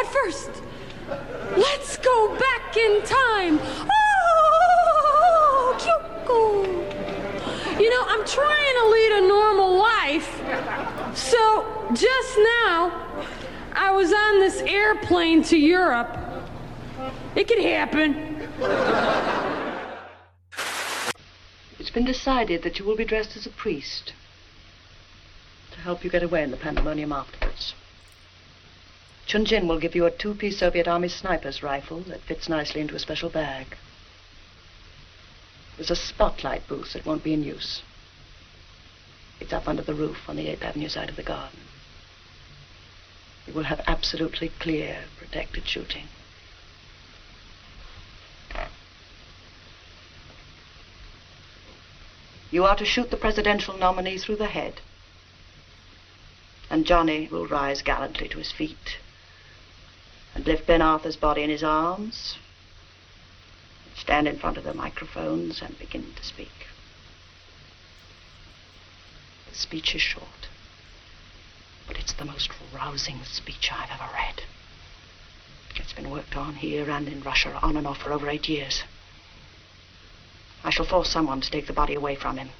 But first, let's go back in time. Oh. You know, I'm trying to lead a normal life. So, just now, I was on this airplane to Europe. It could happen. It's been decided that you will be dressed as a priest to help you get away in the pandemonium afterwards. Chun Jin will give you a two-piece Soviet Army sniper's rifle that fits nicely into a special bag. There's a spotlight booth that won't be in use. It's up under the roof on the 8th Avenue side of the garden. You will have absolutely clear, protected shooting. You are to shoot the presidential nominee through the head. And Johnny will rise gallantly to his feet and lift Ben Arthur's body in his arms, stand in front of the microphones and begin to speak. The speech is short, but it's the most rousing speech I've ever read. It's been worked on here and in Russia on and off for over eight years. I shall force someone to take the body away from him.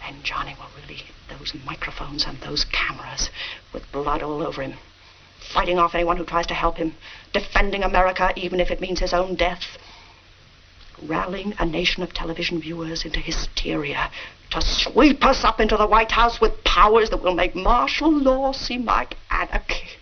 Then Johnny will really hit those microphones and those cameras with blood all over him. Fighting off anyone who tries to help him. Defending America, even if it means his own death. Rallying a nation of television viewers into hysteria to sweep us up into the White House with powers that will make martial law seem like anarchy.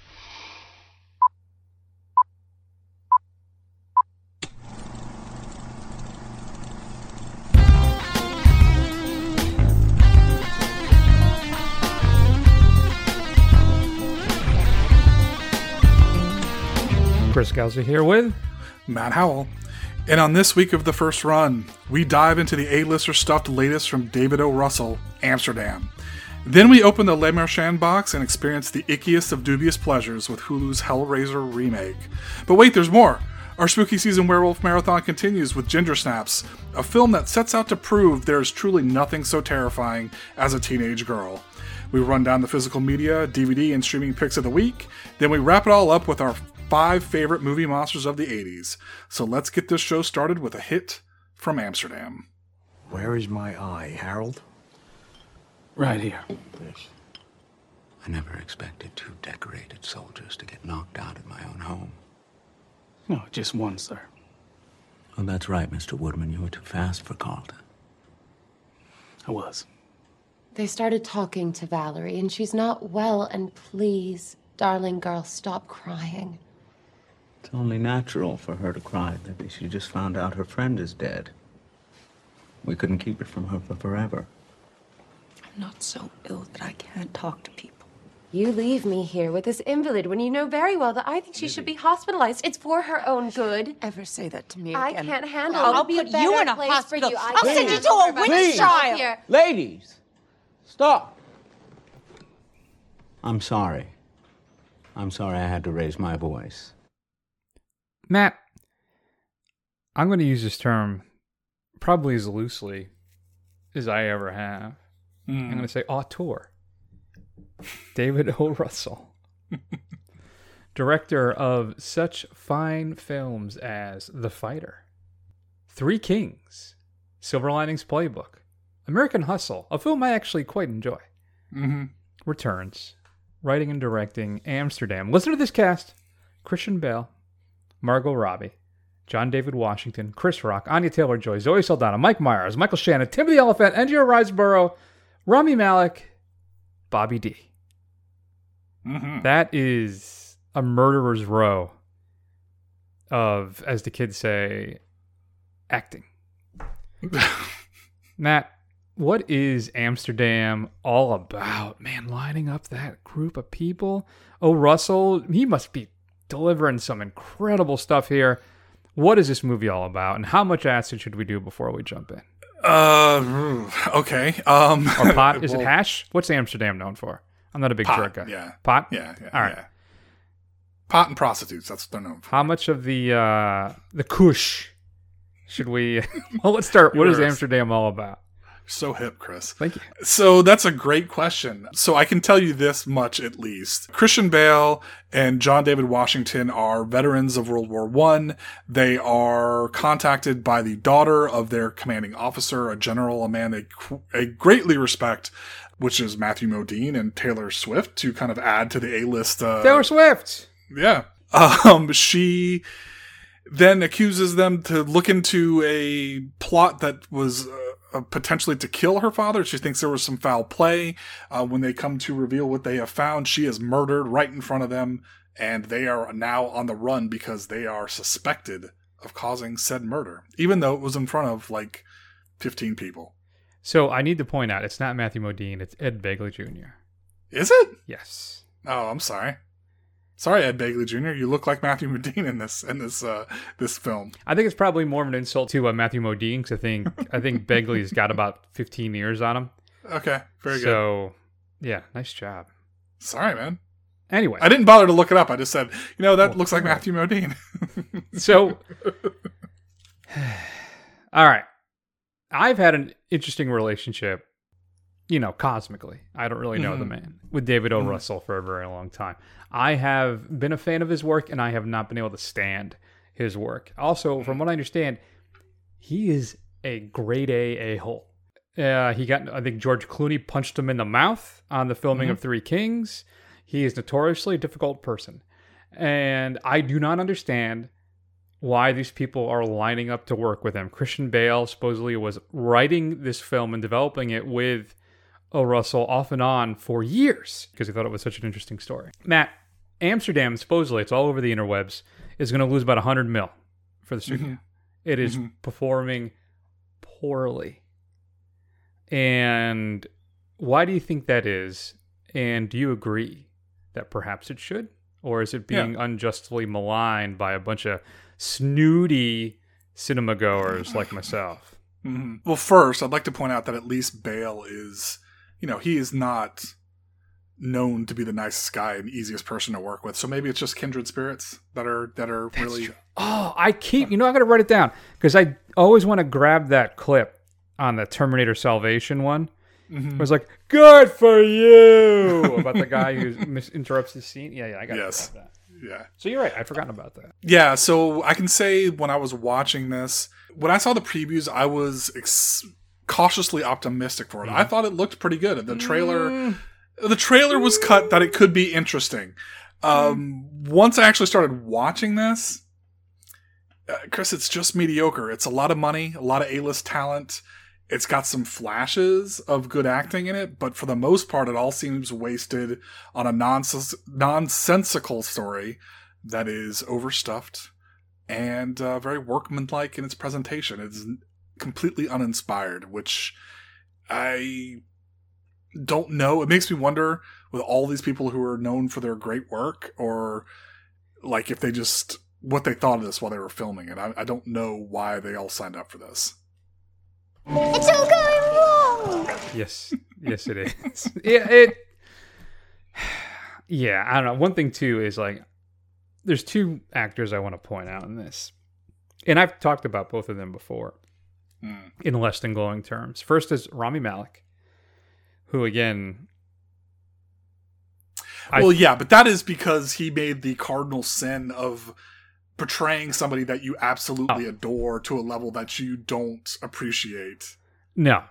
Chris Gauser here with Matt Howell. And on this week of the first run, we dive into the A-lister stuffed latest from David O. Russell, Amsterdam. Then we open the Le Marchand box and experience the ickiest of dubious pleasures with Hulu's Hellraiser remake. But wait, there's more! Our spooky season werewolf marathon continues with Ginger Snaps, a film that sets out to prove there is truly nothing so terrifying as a teenage girl. We run down the physical media, DVD, and streaming picks of the week. Then we wrap it all up with our five favorite movie monsters of the 80s. So let's get this show started with a hit from Amsterdam. Where is my eye, Harold? right here. Yes. I never expected two decorated soldiers to get knocked out at my own home. No, just one, sir. Oh, that's right, Mr. Woodman. You were too fast for Carlton. I was. They started talking to Valerie, and she's not well, and please, darling girl, stop crying. It's only natural for her to cry. Maybe she just found out her friend is dead. We couldn't keep it from her for forever. I'm not so ill that I can't talk to people. You leave me here with this invalid when you know very well that I think she should be hospitalized. It's for her own good. Ever say that to me again? I again? can't handle I'll it. I'll be a put better you in a place hospital. for you. I I'll can't send you to a her witch presence trial. Ladies, stop. I'm sorry. I'm sorry I had to raise my voice. Matt, I'm going to use this term probably as loosely as I ever have. I'm going to say auteur. David O. Russell. Director of such fine films as The Fighter, Three Kings, Silver Linings Playbook, American Hustle, a film I actually quite enjoy. Mm-hmm. Returns, writing and directing Amsterdam. Listen to this cast Christian Bale, Margot Robbie, John David Washington, Chris Rock, Anya Taylor Joy, Zoe Saldana, Mike Myers, Michael Shannon, Timothy Olyphant, Andrea Riseborough, Rami Malek, Bobby D. Mm-hmm. That is a murderer's row of, as the kids say, acting. Matt, what is Amsterdam all about? Man, lining up that group of people. Oh, Russell, he must be delivering some incredible stuff here. What is this movie all about, and how much acid should we do before we jump in? Uh, okay. Um, Or pot? Is it hash? What's Amsterdam known for? I'm not a big Pot, drug guy. yeah. Pot? Yeah, yeah, All right. yeah. Pot and prostitutes. That's what they're known for. How much of the uh the kush should we well let's start what is Amsterdam all about? So hip, Chris. Thank you. So that's a great question. So I can tell you this much at least. Christian Bale and John David Washington are veterans of World War One. They are contacted by the daughter of their commanding officer, a general, a man they, they greatly respect, which is Matthew Modine and Taylor Swift, to kind of add to the A-list. Uh, Taylor Swift. yeah. Um, she then accuses them to look into a plot that was uh, potentially to kill her father. She thinks there was some foul play. Uh, when they come to reveal what they have found, she is murdered right in front of them, and they are now on the run because they are suspected of causing said murder, even though it was in front of like 15 people. So I need to point out it's not Matthew Modine, it's Ed Begley Jr. Is it? Yes. Oh, I'm sorry. Sorry, Ed Begley Jr. You look like Matthew Modine in this in this uh, this film. I think it's probably more of an insult to uh, Matthew Modine because I think I think Begley's got about 15 years on him. Okay, very good. So, yeah, nice job. Sorry, man. Anyway, I didn't bother to look it up. I just said, you know, that Well, looks like right. Matthew Modine. so all right i've had an interesting relationship you know cosmically. I don't really know the Mhm. man. With david o. Mhm. russell for a very long time. I have been a fan of his work and i have not been able to stand his work. Also from what i understand he is a grade a a-hole. Uh, he got i think george clooney punched him in the mouth on the filming Mhm. of three kings. He is notoriously a difficult person. And i do not understand why these people are lining up to work with him. Christian Bale supposedly was writing this film and developing it with O. Russell off and on for years because he thought it was such an interesting story. Matt, Amsterdam, supposedly, it's all over the interwebs, is going to lose about 100 mil for the studio. Mhm. It is Mhm. performing poorly. And why do you think that is? And do you agree that perhaps it should? Or is it Yeah. being unjustly maligned by a bunch of snooty cinema goers like myself? Mhm. Well, first, I'd like to point out that at least Bale is, you know, he is not known to be the nicest guy and easiest person to work with. So maybe it's just kindred spirits that are that are really. Oh, I keep, you know, I got to write it down because I always want to grab that clip on the Terminator Salvation one. Mhm. It was like, good for you about the guy who interrupts the scene. Yeah, yeah, I got Yes. that. Yeah. So you're right. I'd forgotten about that. Yeah, so I can say when I was watching this, when I saw the previews, I was ex- cautiously optimistic for it. I thought it looked pretty good. The trailer, the trailer was cut that it could be interesting. Um, once I actually started watching this, uh, Chris, it's just mediocre. It's a lot of money, a lot of A-list talent. It's got some flashes of good acting in it, but for the most part, it all seems wasted on a nonsensical story that is overstuffed and uh, very workmanlike in its presentation. It's completely uninspired, which I don't know. It makes me wonder with all these people who are known for their great work, or like if they just what they thought of this while they were filming it. I, I don't know why they all signed up for this. It's all going wrong! Yes, yes, it is. yeah, it. Yeah, I don't know. One thing too is like, there's two actors I want to point out in this, and I've talked about both of them before Hmm. in less than glowing terms. First is Rami Malek, who again, I- well, yeah, but that is because he made the cardinal sin of portraying somebody that you absolutely Oh. adore to a level that you don't appreciate. no,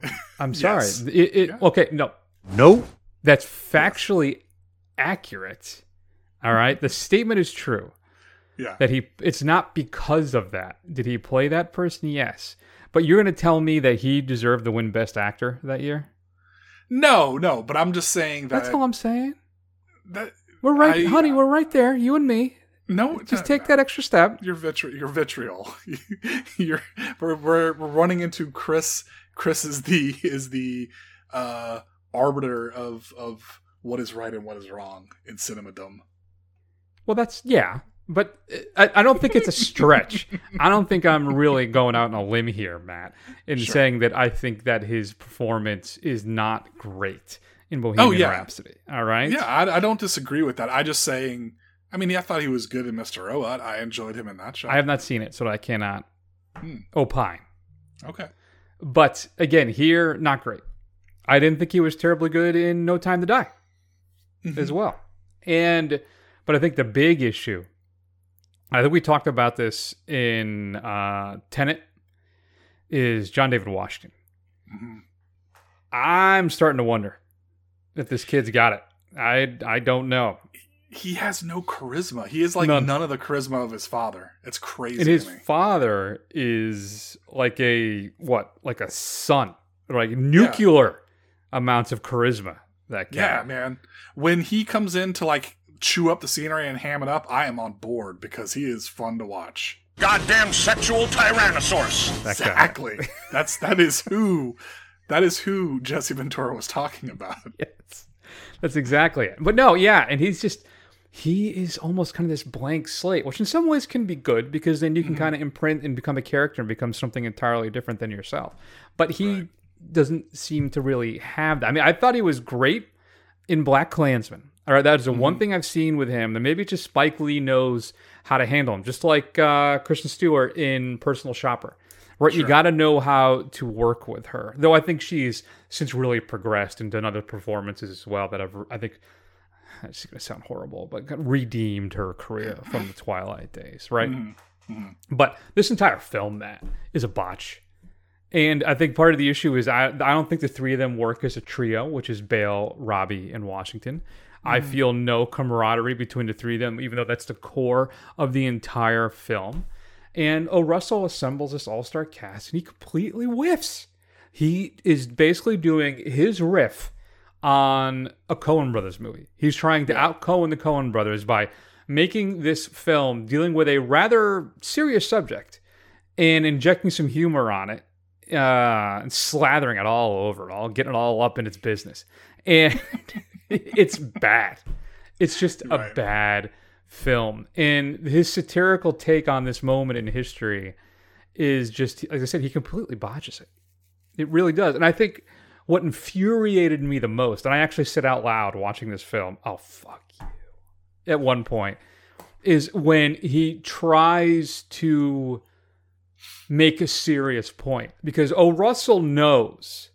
I'm sorry. Yes. It, it, Yeah. Okay, no, No. that's factually accurate. All right, the statement is true. Yeah. that he it's not because of that did he play that person yes but you're going to tell me that he deserved the win best actor that year No, no, but I'm just saying that that's all i'm saying that we're right I- honey we're right there you and me no, just no, take no. that extra step You're vitri- you're vitriol. you're we're, we're we're running into Chris. Chris is the is the uh, arbiter of of what is right and what is wrong in cinemadom. well that's yeah but I, I don't think it's a stretch i don't think i'm really going out on a limb here matt in Sure. saying that i think that his performance is not great in bohemian Oh, yeah. rhapsody all right Yeah, I, I don't disagree with that. I just saying. I mean, I thought he was good in Mr. Robot. I enjoyed him in that show. i have not seen it so i cannot Hmm. opine okay. But again, here, not great. I didn't think he was terribly good in No Time to Die as well. And, but I think the big issue, I think we talked about this in uh, Tenet, is John David Washington. I'm starting to wonder if this kid's got it. I I don't know. He has no charisma. He is like None. none, of the charisma of his father. It's crazy. And his to me. father is like a what? Like a sun, like nuclear amounts of charisma. That guy. Yeah, man. When he comes in to like chew up the scenery and ham it up, I am on board because he is fun to watch. Goddamn sexual tyrannosaurus. That. Exactly. That's that is who that is who Jesse Ventura was talking about. Yes. That's exactly it. But no, yeah, and he's just he is almost kind of this blank slate, which in some ways can be good because then you can mm-hmm. kind of imprint and become a character and become something entirely different than yourself. But he doesn't seem to really have that. I mean, I thought he was great in BlacKkKlansman. All right, that is the one mm-hmm. thing I've seen with him. That maybe it's just Spike Lee knows how to handle him, just like uh, Kristen Stewart in Personal Shopper. Right, you got to know how to work with her. Though I think she's since really progressed and done other performances as well that have, I think, it's going to sound horrible, but redeemed her career from the Twilight days, right? Mm-hmm. Mm-hmm. But this entire film, that is a botch. And I think part of the issue is I, I don't think the three of them work as a trio, which is Bale, Robbie, and Washington. I feel no camaraderie between the three of them, even though that's the core of the entire film. And O. Russell assembles this all star cast and he completely whiffs. He is basically doing his riff on a Coen Brothers movie. He's trying to out Coen the Coen Brothers by making this film dealing with a rather serious subject and injecting some humor on it uh, and slathering it all over it all, getting it all up in its business. And it's bad. It's just a bad film. And his satirical take on this moment in history is just, like I said, he completely botches it. It really does. And I think what infuriated me the most, and I actually said out loud watching this film, oh, fuck you, at one point, is when he tries to make a serious point. Because O. Russell knows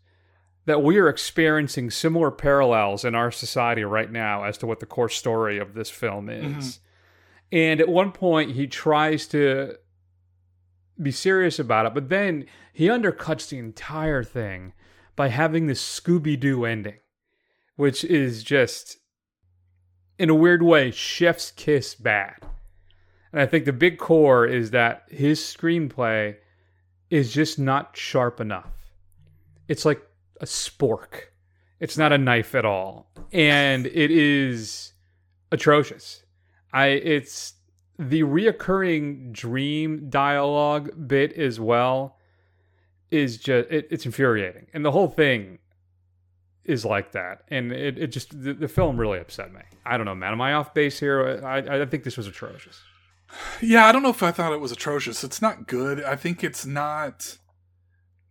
that we are experiencing similar parallels in our society right now as to what the core story of this film is. Mm-hmm. And at one point, he tries to be serious about it, but then he undercuts the entire thing by having this Scooby Doo ending, which is just, in a weird way, chef's kiss bad. And I think the big core is that his screenplay is just not sharp enough. It's like a spork. It's not a knife at all. And it is atrocious. I it's the reoccurring dream dialogue bit as well is just it, it's infuriating. And the whole thing is like that. And it, it just the, the film really upset me. I don't know, man. Am I off base here? I I think this was atrocious. Yeah, I don't know if I thought it was atrocious. It's not good. I think it's not.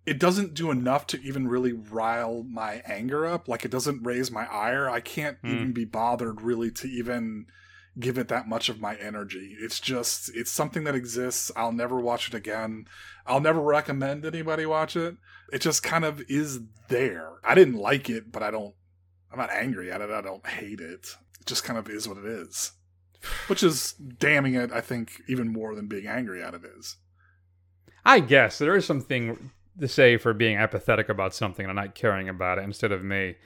It doesn't do enough to even really rile my anger up. Like it doesn't raise my ire. I can't hmm. even be bothered really to even give it that much of my energy. It's just it's something that exists. I'll never watch it again. I'll never recommend anybody watch it. It just kind of is there. I didn't like it, but I don't I'm not angry at it. I don't hate it. It just kind of is what it is. Which is damning it, I think, even more than being angry at it is. I guess there is something to say for being apathetic about something and not caring about it instead of me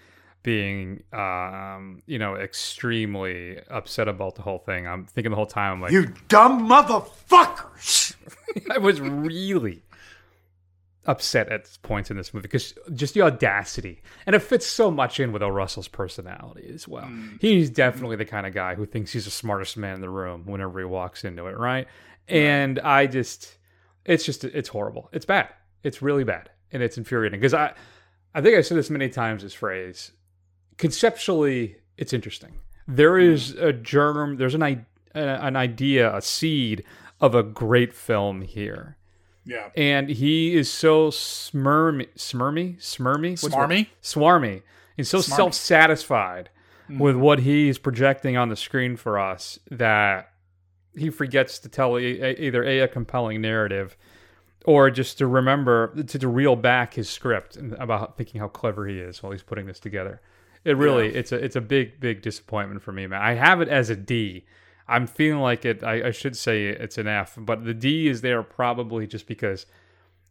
being um, you know, extremely upset about the whole thing. I'm thinking the whole time I'm like You dumb motherfuckers! I was really upset at points in this movie because just the audacity and it fits so much in with O. Russell's personality as well. He's definitely the kind of guy who thinks he's the smartest man in the room whenever he walks into it, right? And I just, it's just, it's horrible. It's bad. It's really bad, and it's infuriating because I, I think I said this many times. This phrase, conceptually, it's interesting. There is a germ. There's an i- uh, an idea, a seed of a great film here Yeah. and he is so smirmy, smirmy, smirmy, What's Smarmy? swarmy. He's so Smarmy. Mm-hmm. self-satisfied with what he's projecting on the screen for us that he forgets to tell either a, a compelling narrative or just to remember to, to reel back his script and about thinking how clever he is while he's putting this together. It really Yeah. it's a it's a big big disappointment for me, man. I have it as a D. I'm feeling like it. I, I should say it's an F, but the D is there probably just because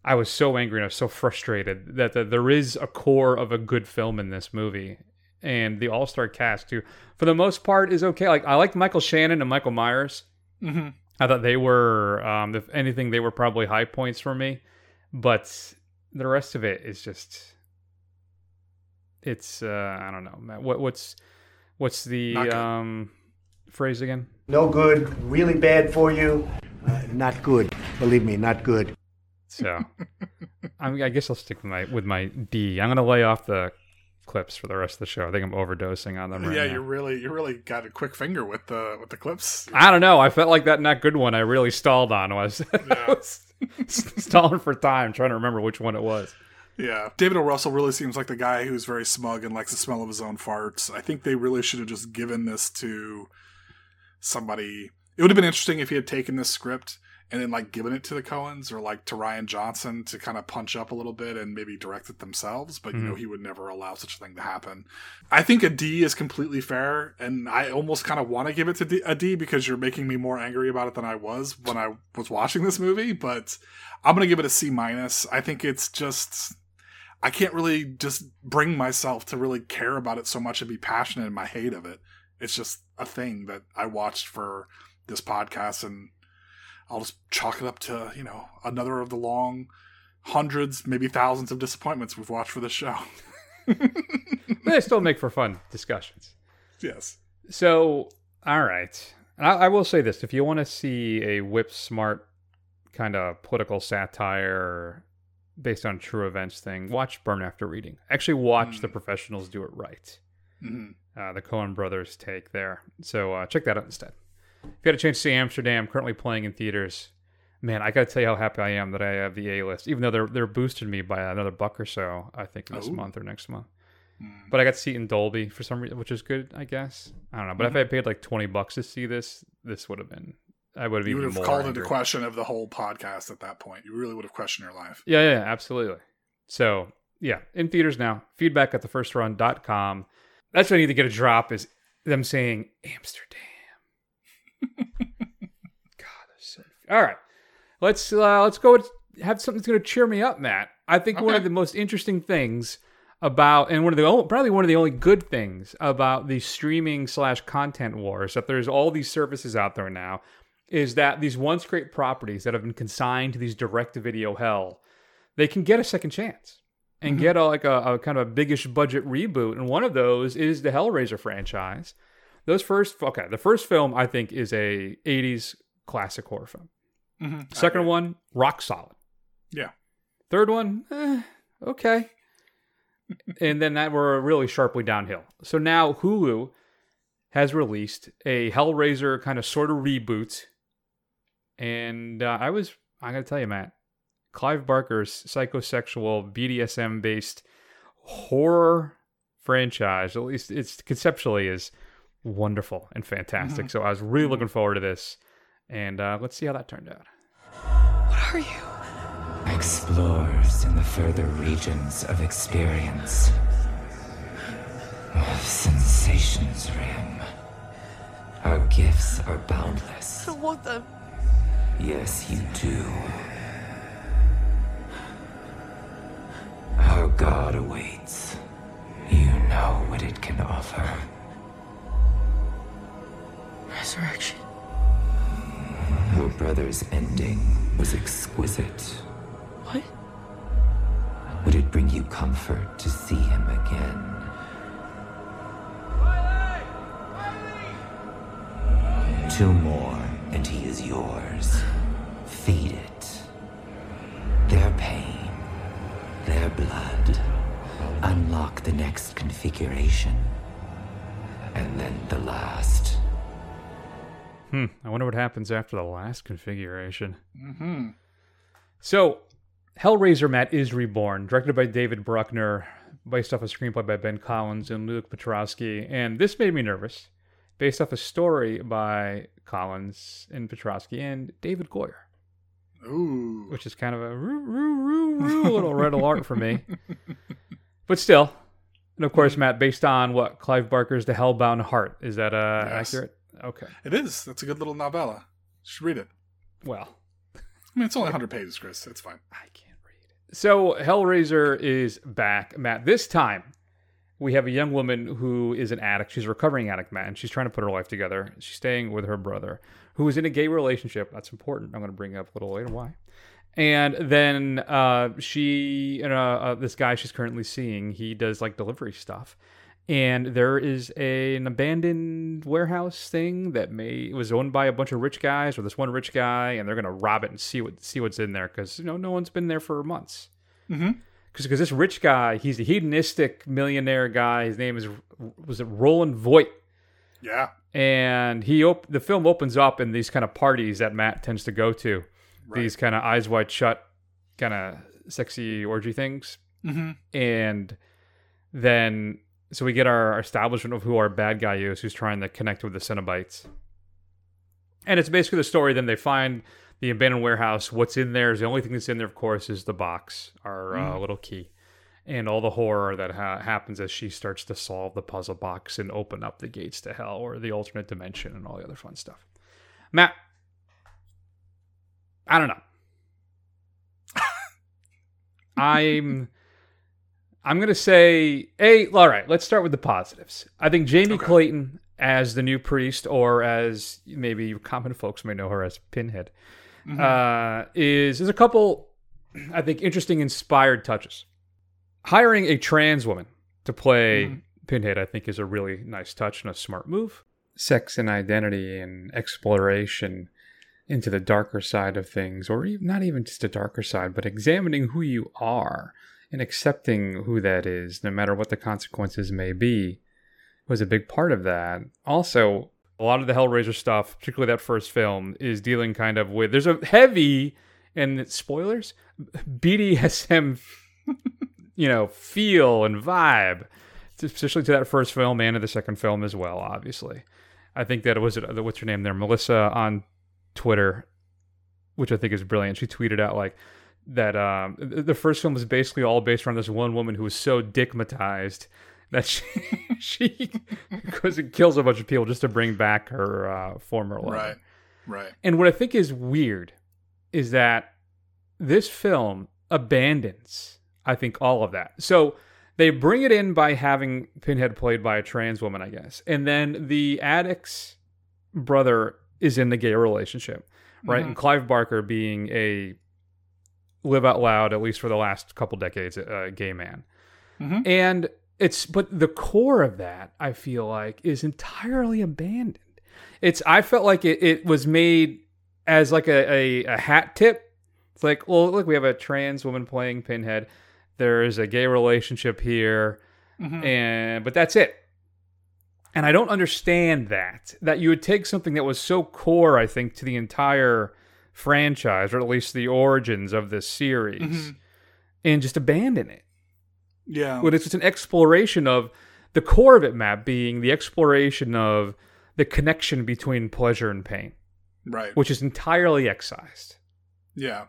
I was so angry and I was so frustrated that the, there is a core of a good film in this movie, and the all star cast too, for the most part, is okay. Like I liked Michael Shannon and Michael Myers. Mhm. I thought they were, um, if anything, they were probably high points for me, but the rest of it is just, it's uh, I don't know, Matt. What what's what's the um phrase again? No good, really bad for you. Uh, not good. Believe me, not good. So, I, mean, I guess I'll stick with my with my D. I'm gonna lay off the clips for the rest of the show. I think I'm overdosing on them right yeah, now. you really you really got a quick finger with the with the clips. I don't know. I felt like that not good one. I really stalled on was, was stalling for time, trying to remember which one it was. Yeah, David O. Russell really seems like the guy who's very smug and likes the smell of his own farts. I think they really should have just given this to somebody. It would have been interesting if he had taken this script and then like giving it to the Coens or like to Rian Johnson to kind of punch up a little bit and maybe direct it themselves. But you know, Mhm. he would never allow such a thing to happen. I think a D is completely fair, and I almost kind of want to give it to D- a D because you're making me more angry about it than I was when I was watching this movie. But I'm gonna give it a C minus. I think it's just I can't really just bring myself to really care about it so much and be passionate in my hate of it. It's just a thing that I watched for this podcast, and I'll just chalk it up to you know another of the long hundreds, maybe thousands of disappointments we've watched for this show. They still make for fun discussions. yes. So, all right. I, I will say this: if you want to see a whip smart kind of political satire based on true events thing, watch Burn After Reading. Actually, watch the professionals do it right. Mhm. Uh, the Coen Brothers take there. So uh, check that out instead. If you had a chance to see Amsterdam, currently playing in theaters, man, I got to tell you how happy I am that I have the A list. Even though they're they're boosting me by another buck or so, I think this Oh. month or next month. Hmm. But I got to see it in Dolby for some reason, which is good, I guess. I don't know. But if hmm. I had paid like twenty bucks to see this, this would have been. I would have You would have called into question of the whole podcast at that point. You really would have questioned your life. Yeah, yeah, absolutely. So, yeah, in theaters now. Feedback at thefirstrun.com. That's what I need to get a drop is them saying Amsterdam. God, that's so. All right, let's uh, let's go have something that's going to cheer me up, Matt. I think one of the most interesting things about, and one of the only, probably one of the only good things about the streaming slash content wars that there's all these services out there now, is that these once great properties that have been consigned to these direct to video hell, they can get a second chance and Mhm. get a, like a, a kind of a biggish budget reboot. And one of those is the Hellraiser franchise. Those first, okay, the first film I think is a 80s classic horror film. Mhm. Second one, rock solid. Yeah. Third one, eh, okay. and then that we're really sharply downhill. So now Hulu has released a Hellraiser kind of sort of reboot. And uh, I was, I gotta tell you, Matt, Clive Barker's psychosexual BDSM based horror franchise, at least it's conceptually, is wonderful and fantastic. Mhm. So I was really looking forward to this. And uh, let's see how that turned out. What are you? Explorers in the further regions of experience. Of sensations rim. Our gifts are boundless. I don't want them. Yes, you do. Our God awaits. You know what it can offer. Resurrection. Your brother's ending was exquisite. What? Would it bring you comfort to see him again? Two more, and he is yours. Feed it. Their pain, their blood. Unlock the next configuration. And then the last. Hmm. I wonder what happens after the last configuration. Mm-hmm. So, Hellraiser Matt is reborn, directed by David Bruckner, based off a screenplay by Ben Collins and Luke Piotrowski, and this made me nervous, based off a story by Collins and Piotrowski and David Goyer. Ooh. which is kind of a roo, roo, roo, roo, little red alert for me. But still, and of course, Matt, based on what Clive Barker's The Hellbound Heart, is that uh, Yes. accurate? Okay. It is. That's a good little novella. You should read it. Well, I mean, it's only 100 pages, Chris. It's fine. I can't read it. So Hellraiser is back, Matt. This time, we have a young woman who is an addict. She's a recovering addict, Matt, and she's trying to put her life together. She's staying with her brother, who is in a gay relationship. That's important. I'm going to bring up a little later why. And then uh, she and uh, uh, this guy she's currently seeing, he does like delivery stuff. And there is a, an abandoned warehouse thing that may was owned by a bunch of rich guys or this one rich guy, and they're gonna rob it and see what see what's in there because you know no one's been there for months Mm-hmm. because this rich guy, he's a hedonistic millionaire guy. His name is was it Roland Voigt, Yeah. and he op- the film opens up in these kind of parties that Matt tends to go to, these kind of eyes wide shut, kind of sexy orgy things, Mm-hmm. and then so we get our establishment of who our bad guy is, who's trying to connect with the Cenobites, and it's basically the story. Then they find the abandoned warehouse. What's in there is the only thing that's in there, of course, is the box, our uh, Mm. little key, and all the horror that ha- happens as she starts to solve the puzzle box and open up the gates to hell or the alternate dimension and all the other fun stuff. Matt, I don't know. I'm I'm gonna say a all right, let's start with the positives. I think Jamie Clayton as the new priest, or as maybe common folks may know her as Pinhead, Mhm. uh, is is a couple I think interesting inspired touches. Hiring a trans woman to play Mhm. Pinhead, I think, is a really nice touch and a smart move. Sex and identity and exploration into the darker side of things, or even, not even just the darker side, but examining who you are and accepting who that is, no matter what the consequences may be, was a big part of that. Also, a lot of the Hellraiser stuff, particularly that first film, is dealing kind of with there's a heavy and spoilers BDSM, you know, feel and vibe, especially to that first film and to the second film as well. Obviously, I think that it was it what's her name there, Melissa on Twitter, which I think is brilliant. She tweeted out like that um, the first film is basically all based around this one woman who was so dickmatized that she she goes and kills a bunch of people just to bring back her uh, former lover. Right. Right. And what I think is weird is that this film abandons, I think, all of that. So they bring it in by having Pinhead played by a trans woman, I guess. And then the addict's brother is in the gay relationship, right? Mhm. And Clive Barker being a live out loud, at least for the last couple decades, a gay man. Mhm. And it's, but the core of that, I feel like, is entirely abandoned. It's, I felt like it, it was made as like a, a, a hat tip. It's like, well, look, we have a trans woman playing Pinhead. There's a gay relationship here, Mhm. and but that's it. And I don't understand that that you would take something that was so core, I think, to the entire franchise, or at least the origins of this series, Mhm. and just abandon it. Yeah. When it's just an exploration of the core of it, Matt, being the exploration of the connection between pleasure and pain, Right. which is entirely excised. Yeah.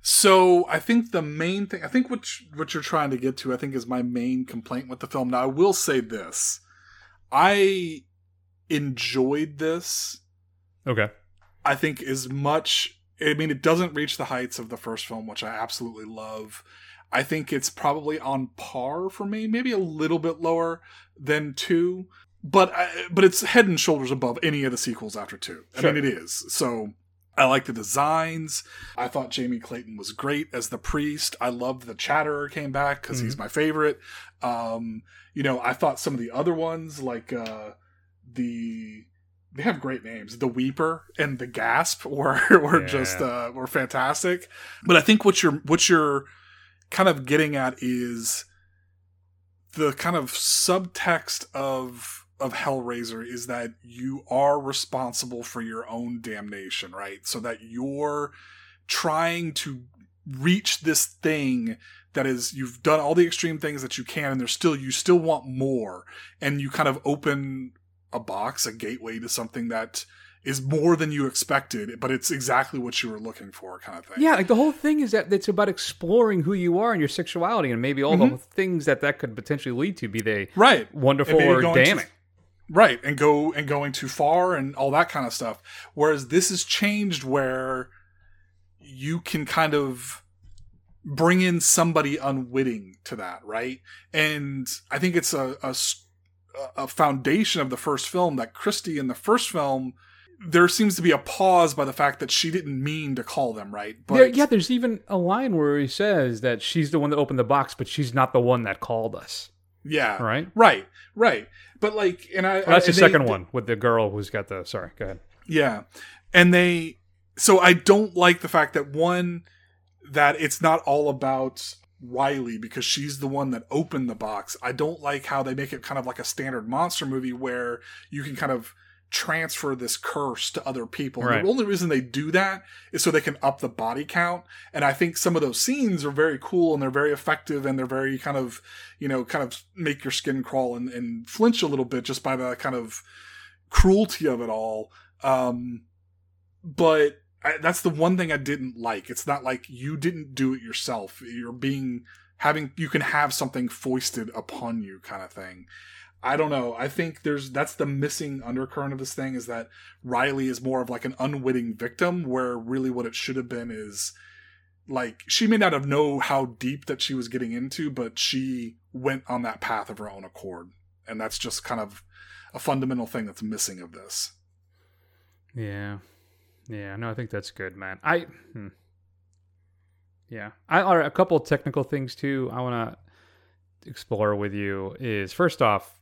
So I think the main thing, I think what what you're trying to get to, I think is my main complaint with the film. Now I will say this, I enjoyed this. Okay. I think as much. I mean, it doesn't reach the heights of the first film, which I absolutely love. I think it's probably on par for me, maybe a little bit lower than two, but I, but it's head and shoulders above any of the sequels after two. I mean, it is. So I like the designs. I thought Jamie Clayton was great as the priest. I loved the Chatterer came back because he's my favorite. Um, you know, I thought some of the other ones like uh, the they have great names. The Weeper and the Gasp were were Yeah. just uh, were fantastic. But I think what you're what you're kind of getting at is the kind of subtext of of Hellraiser is that you are responsible for your own damnation, right? So that you're trying to reach this thing that is you've done all the extreme things that you can and there's still you still want more and you kind of open a box, a gateway to something that is more than you expected, but it's exactly what you were looking for, kind of thing. Yeah, like the whole thing is that it's about exploring who you are and your sexuality, and maybe all the mm-hmm. things that that could potentially lead to, be they right, wonderful or damning. right, and go and going too far and all that kind of stuff. Whereas this has changed where you can kind of bring in somebody unwitting to that, right? And I think it's a, a a foundation of the first film that Christie in the first film there seems to be a pause by the fact that she didn't mean to call them right but There- yeah, there's even a line where he says that she's the one that opened the box, but she's not the one that called us. yeah Right? right right but like and i Well, that's I, the and they- second one with the girl who's got the. Sorry, go ahead. Yeah. And they so I don't like the fact that one that it's not all about Riley because she's the one that opened the box. I don't like how they make it kind of like a standard monster movie where you can kind of transfer this curse to other people. Right. The only reason they do that is so they can up the body count. And I think some of those scenes are very cool and they're very effective and they're very kind of, you know, kind of make your skin crawl and, and flinch a little bit just by the kind of cruelty of it all. Um, but I, that's the one thing I didn't like. It's not like you didn't do it yourself. You're being having you can have something foisted upon you, kind of thing. I don't know. I think there's that's the missing undercurrent of this thing is that Riley is more of like an unwitting victim, where really what it should have been is like she may not have know how deep that she was getting into, but she went on that path of her own accord, and that's just kind of a fundamental thing that's missing of this. Yeah, yeah. No, I think that's good, man. I. Hmm. Yeah, I all right, a couple of technical things too. I want to explore with you. Is first off,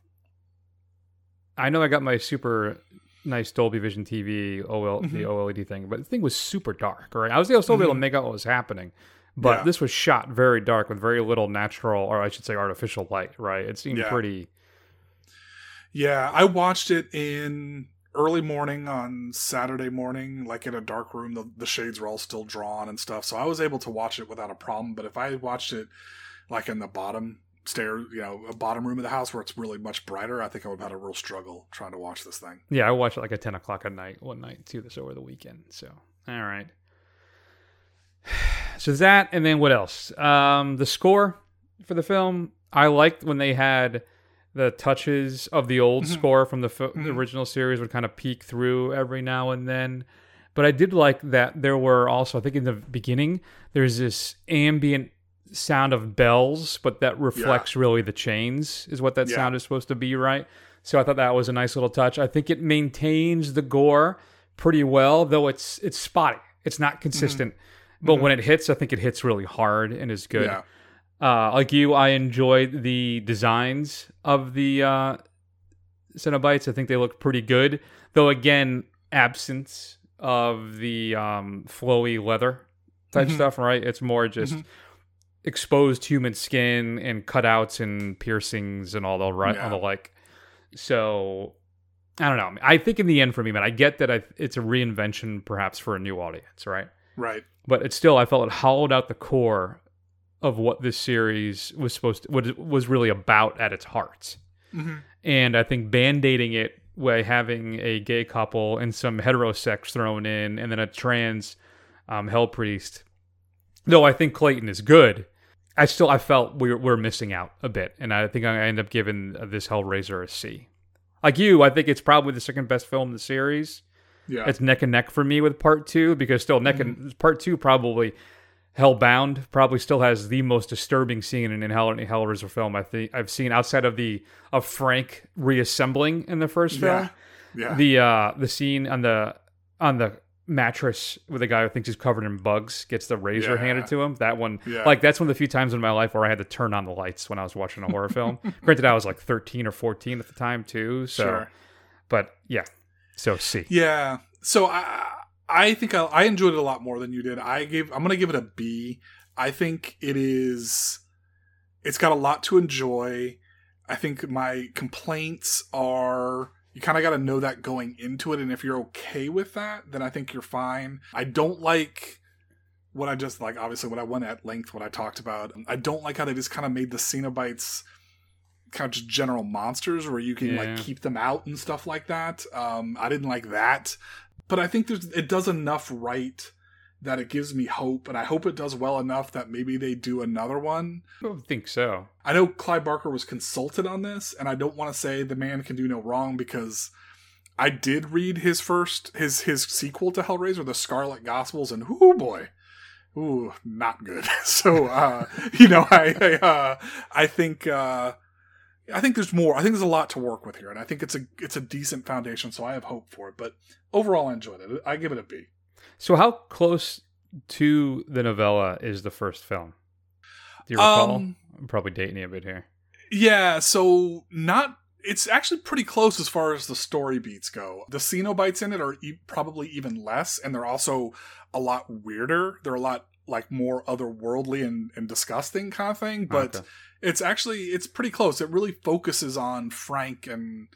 I know I got my super nice Dolby Vision TV OL the Mhm. OLED thing, but the thing was super dark. Right, I was still able to Mhm. make out what was happening, but Yeah. this was shot very dark with very little natural, or I should say, artificial light. Right, it seemed Yeah. pretty. Yeah, I watched it in early morning on Saturday morning, like in a dark room. The, the shades were all still drawn and stuff, so I was able to watch it without a problem. But if I watched it like in the bottom stair, you know, a bottom room of the house where it's really much brighter, I think I would have had a real struggle trying to watch this thing. Yeah, I watched it like at ten o'clock at night one night too. This over the weekend. So all right. So that and then what else? Um, the score for the film. I liked when they had the touches of the old Mhm. score from the, fo- the Mhm. original series would kind of peek through every now and then. But I did like that there were also, I think in the beginning, there's this ambient sound of bells, but that reflects really the chains, is what that Yeah. sound is supposed to be, right? So I thought that was a nice little touch. I think it maintains the gore pretty well, though it's it's spotty. It's not consistent. But when it hits, I think it hits really hard and is good. Yeah. Uh, like you, I enjoyed the designs of the uh, Cenobites. I think they look pretty good, though. Again, absence of the um, flowy leather type Mhm. stuff. Right? It's more just Mhm. exposed human skin and cutouts and piercings and all the right, all the like. So I don't know. I think in the end, for me, man, I get that I, it's a reinvention, perhaps for a new audience, right? Right. but it's still I felt it hollowed out the core of what this series was supposed to what it was really about at its heart. Mhm. And I think band-aiding it by having a gay couple and some heterosex thrown in and then a trans um, hell priest. Though I think Clayton is good, I still I felt we we're, we're missing out a bit, and I think I end up giving this Hellraiser a C. Like you, I think it's probably the second best film in the series. Yeah. It's neck and neck for me with part two because still neck and part two probably Hellbound probably still has the most disturbing scene in, in Hell in Hellraiser film I think I've seen outside of the of Frank reassembling in the first film. Yeah. Yeah. The uh the scene on the on the mattress with the guy who thinks he's covered in bugs gets the razor Yeah. handed to him. That one Yeah. like that's one of the few times in my life where I had to turn on the lights when I was watching a horror film. Granted I was like 13 or 14 at the time too, so Sure. but yeah. So see. Yeah. So I I think I, I enjoyed it a lot more than you did. I gave I'm gonna give it a B. I think it is. It's got a lot to enjoy. I think my complaints are you kind of got to know that going into it, and if you're okay with that, then I think you're fine. I don't like what I just like. Obviously, what I went at length, what I talked about. I don't like how they just kind of made the Cenobites kind of just general monsters where you can Yeah. like keep them out and stuff like that. Um, I didn't like that. But I think there's it does enough right that it gives me hope, and I hope it does well enough that maybe they do another one. I don't think so. I know Clive Barker was consulted on this, and I don't want to say the man can do no wrong because I did read his first his his sequel to Hellraiser, The Scarlet Gospels, and oh boy, ooh, not good. So uh, you know, I I, uh, I think uh, I think there's more. I think there's a lot to work with here, and I think it's a it's a decent foundation. So I have hope for it. But overall, I enjoyed it. I give it a B. So how close to the novella is the first film? Do you recall? Um, I'm probably dating you a bit here. Yeah, so not. It's actually pretty close as far as the story beats go. The Cenobites in it are e- probably even less, and they're also a lot weirder. They're a lot like more otherworldly and, and disgusting kind of thing. But Okay. it's actually it's pretty close. It really focuses on Frank and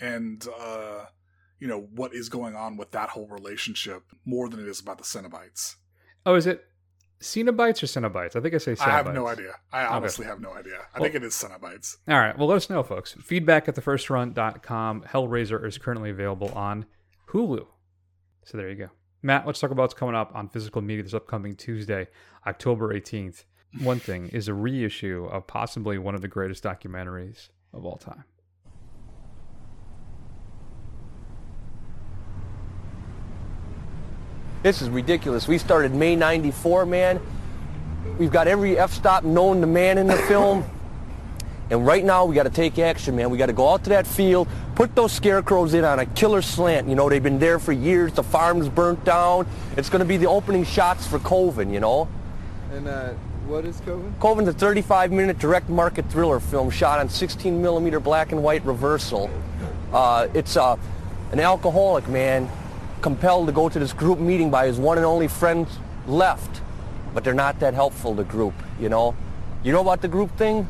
and uh, you know what is going on with that whole relationship more than it is about the Cenobites. Oh, is it Cenobites or Cenobites? I think I say Cenobites. I have no idea. I Okay. honestly have no idea. I Well- think it is Cenobites. All right. Well, let us know, folks. Feedback at thefirstrun.com. Hellraiser is currently available on Hulu. So there you go. Matt, let's talk about what's coming up on physical media this upcoming Tuesday, October 18th. One thing is a reissue of possibly one of the greatest documentaries of all time. This is ridiculous. We started May 94, man. We've got every f-stop known to man in the film. And right now, we got to take action, man. We got to go out to that field, put those scarecrows in on a killer slant. You know, they've been there for years. The farm's burnt down. It's going to be the opening shots for Coven, you know? And uh, what is Coven? Coven's a 35-minute direct market thriller film shot on 16 millimeter black and white reversal. Uh, it's uh, an alcoholic man compelled to go to this group meeting by his one and only friend left, but they're not that helpful. To the group, you know. You know about the group thing?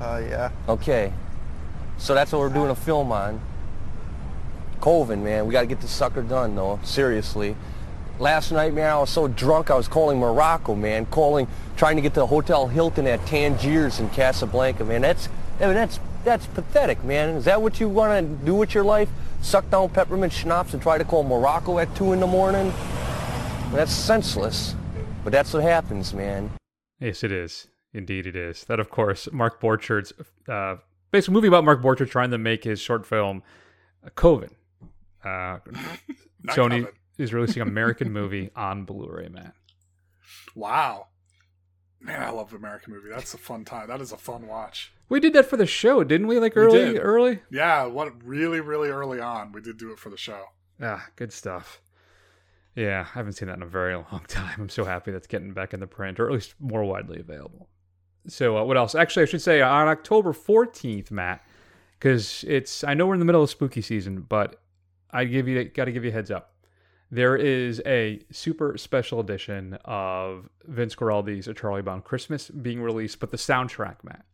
Uh, yeah. Okay. So that's what we're doing a film on. Coven, man. We got to get this sucker done, though. Seriously. Last night, man, I was so drunk I was calling Morocco, man. Calling, trying to get to Hotel Hilton at Tangiers in Casablanca, man. That's, I mean, that's, that's pathetic, man. Is that what you want to do with your life? Suck down peppermint schnapps and try to call Morocco at 2 in the morning? That's senseless. But that's what happens, man. Yes, it is. Indeed, it is. That, of course, Mark Borchardt's uh, basically, movie about Mark Borchardt trying to make his short film, uh, Coven. Uh, Sony Coven. is releasing American movie on Blu-ray, man. Wow. Man, I love American movie. That's a fun time. That is a fun watch. We did that for the show, didn't we? Like early, did. early. Yeah, what really, really early on, we did do it for the show. Ah, good stuff. Yeah, I haven't seen that in a very long time. I'm so happy that's getting back in the print, or at least more widely available. So, uh, what else? Actually, I should say on October 14th, Matt, because it's I know we're in the middle of spooky season, but I give you got to give you a heads up. There is a super special edition of Vince Guaraldi's A Charlie Brown Christmas being released, but the soundtrack, Matt.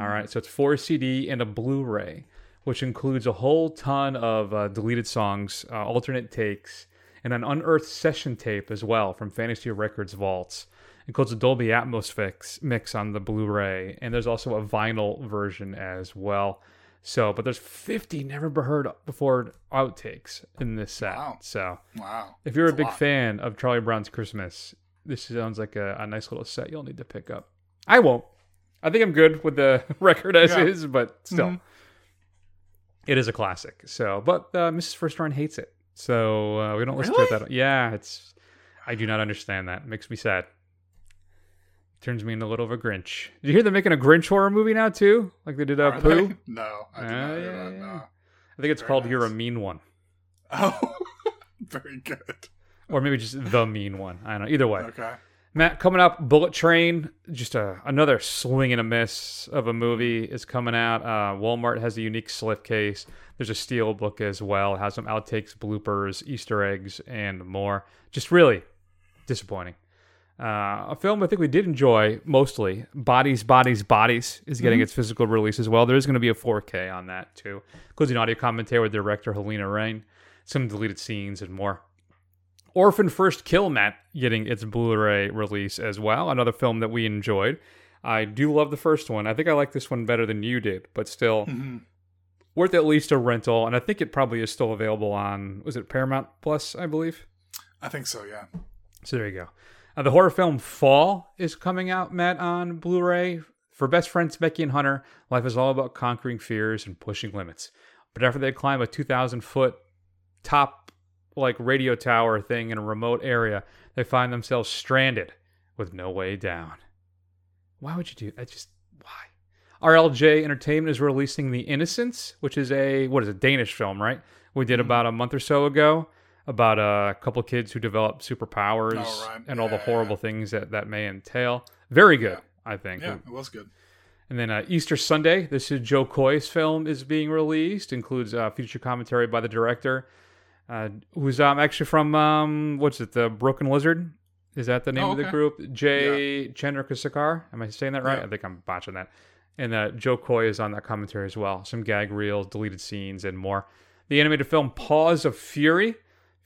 All right, so it's four CD and a Blu-ray, which includes a whole ton of uh, deleted songs, uh, alternate takes, and an unearthed session tape as well from Fantasy Records vaults. Includes a Dolby Atmos fix, mix on the Blu-ray, and there's also a vinyl version as well. So, but there's 50 never heard before outtakes in this set. Wow. So, Wow. if you're a That's a big lot. fan of Charlie Brown's Christmas, this sounds like a, a nice little set you'll need to pick up. I won't. I think I'm good with the record as Yeah. is, but still, Mhm. it is a classic. So, but uh, Mrs. First Run hates it, so uh, we don't listen Really? to it that. Yeah, it's. I do not understand that. It makes me sad. Turns me into a little of a Grinch. Did you hear they're making a Grinch horror movie now too? Like they did uh, Are Pooh. they? No, I did Ah, not hear yeah, that. yeah. No. I think it's Very called "You're a. Mean One," Oh, very good. or maybe just "The Mean One." I don't know. Either way. Okay. Matt, coming up, Bullet Train, just a, another swing and a miss of a movie is coming out. Uh, Walmart has a unique slipcase. There's a steel book as well. It has some outtakes, bloopers, Easter eggs, and more. Just really disappointing. Uh, a film I think we did enjoy mostly. Bodies, Bodies, Bodies is getting Mhm. its physical release as well. There is going to be a 4K on that too. Includes an audio commentary with director Halina Reijn, some deleted scenes, and more. Orphan First Kill, Matt, getting its Blu-ray release as well. Another film that we enjoyed. I do love the first one. I think I like this one better than you did, but still, Mhm. worth at least a rental, and I think it probably is still available on was it Paramount Plus, I believe. I think so. Yeah. So there you go. Uh, the horror film Fall is coming out, Matt, on Blu-ray. For best friends Becky and Hunter, life is all about conquering fears and pushing limits. But after they climb a 2,000 foot top like radio tower thing in a remote area, they find themselves stranded with no way down. Why would you do that? Just why? RLJ Entertainment is releasing The Innocents, which is a what is a Danish film, right? We did Mm-hmm. about a month or so ago about a couple kids who develop superpowers Oh, right. and all the horrible things that that may entail. Very good, I think. Yeah, it was good. And then uh, Easter Sunday, this is Jo Koy's film is being released. Includes uh, feature commentary by the director, uh, who's um, actually from um, what's it, the Broken Lizard? Is that the name Oh, of the okay. group? Jay Chandrakasakar. Am I saying that right? Yeah. I think I'm botching that. And uh, Joe Coy is on that commentary as well. Some gag reels, deleted scenes, and more. The animated film Paws of Fury,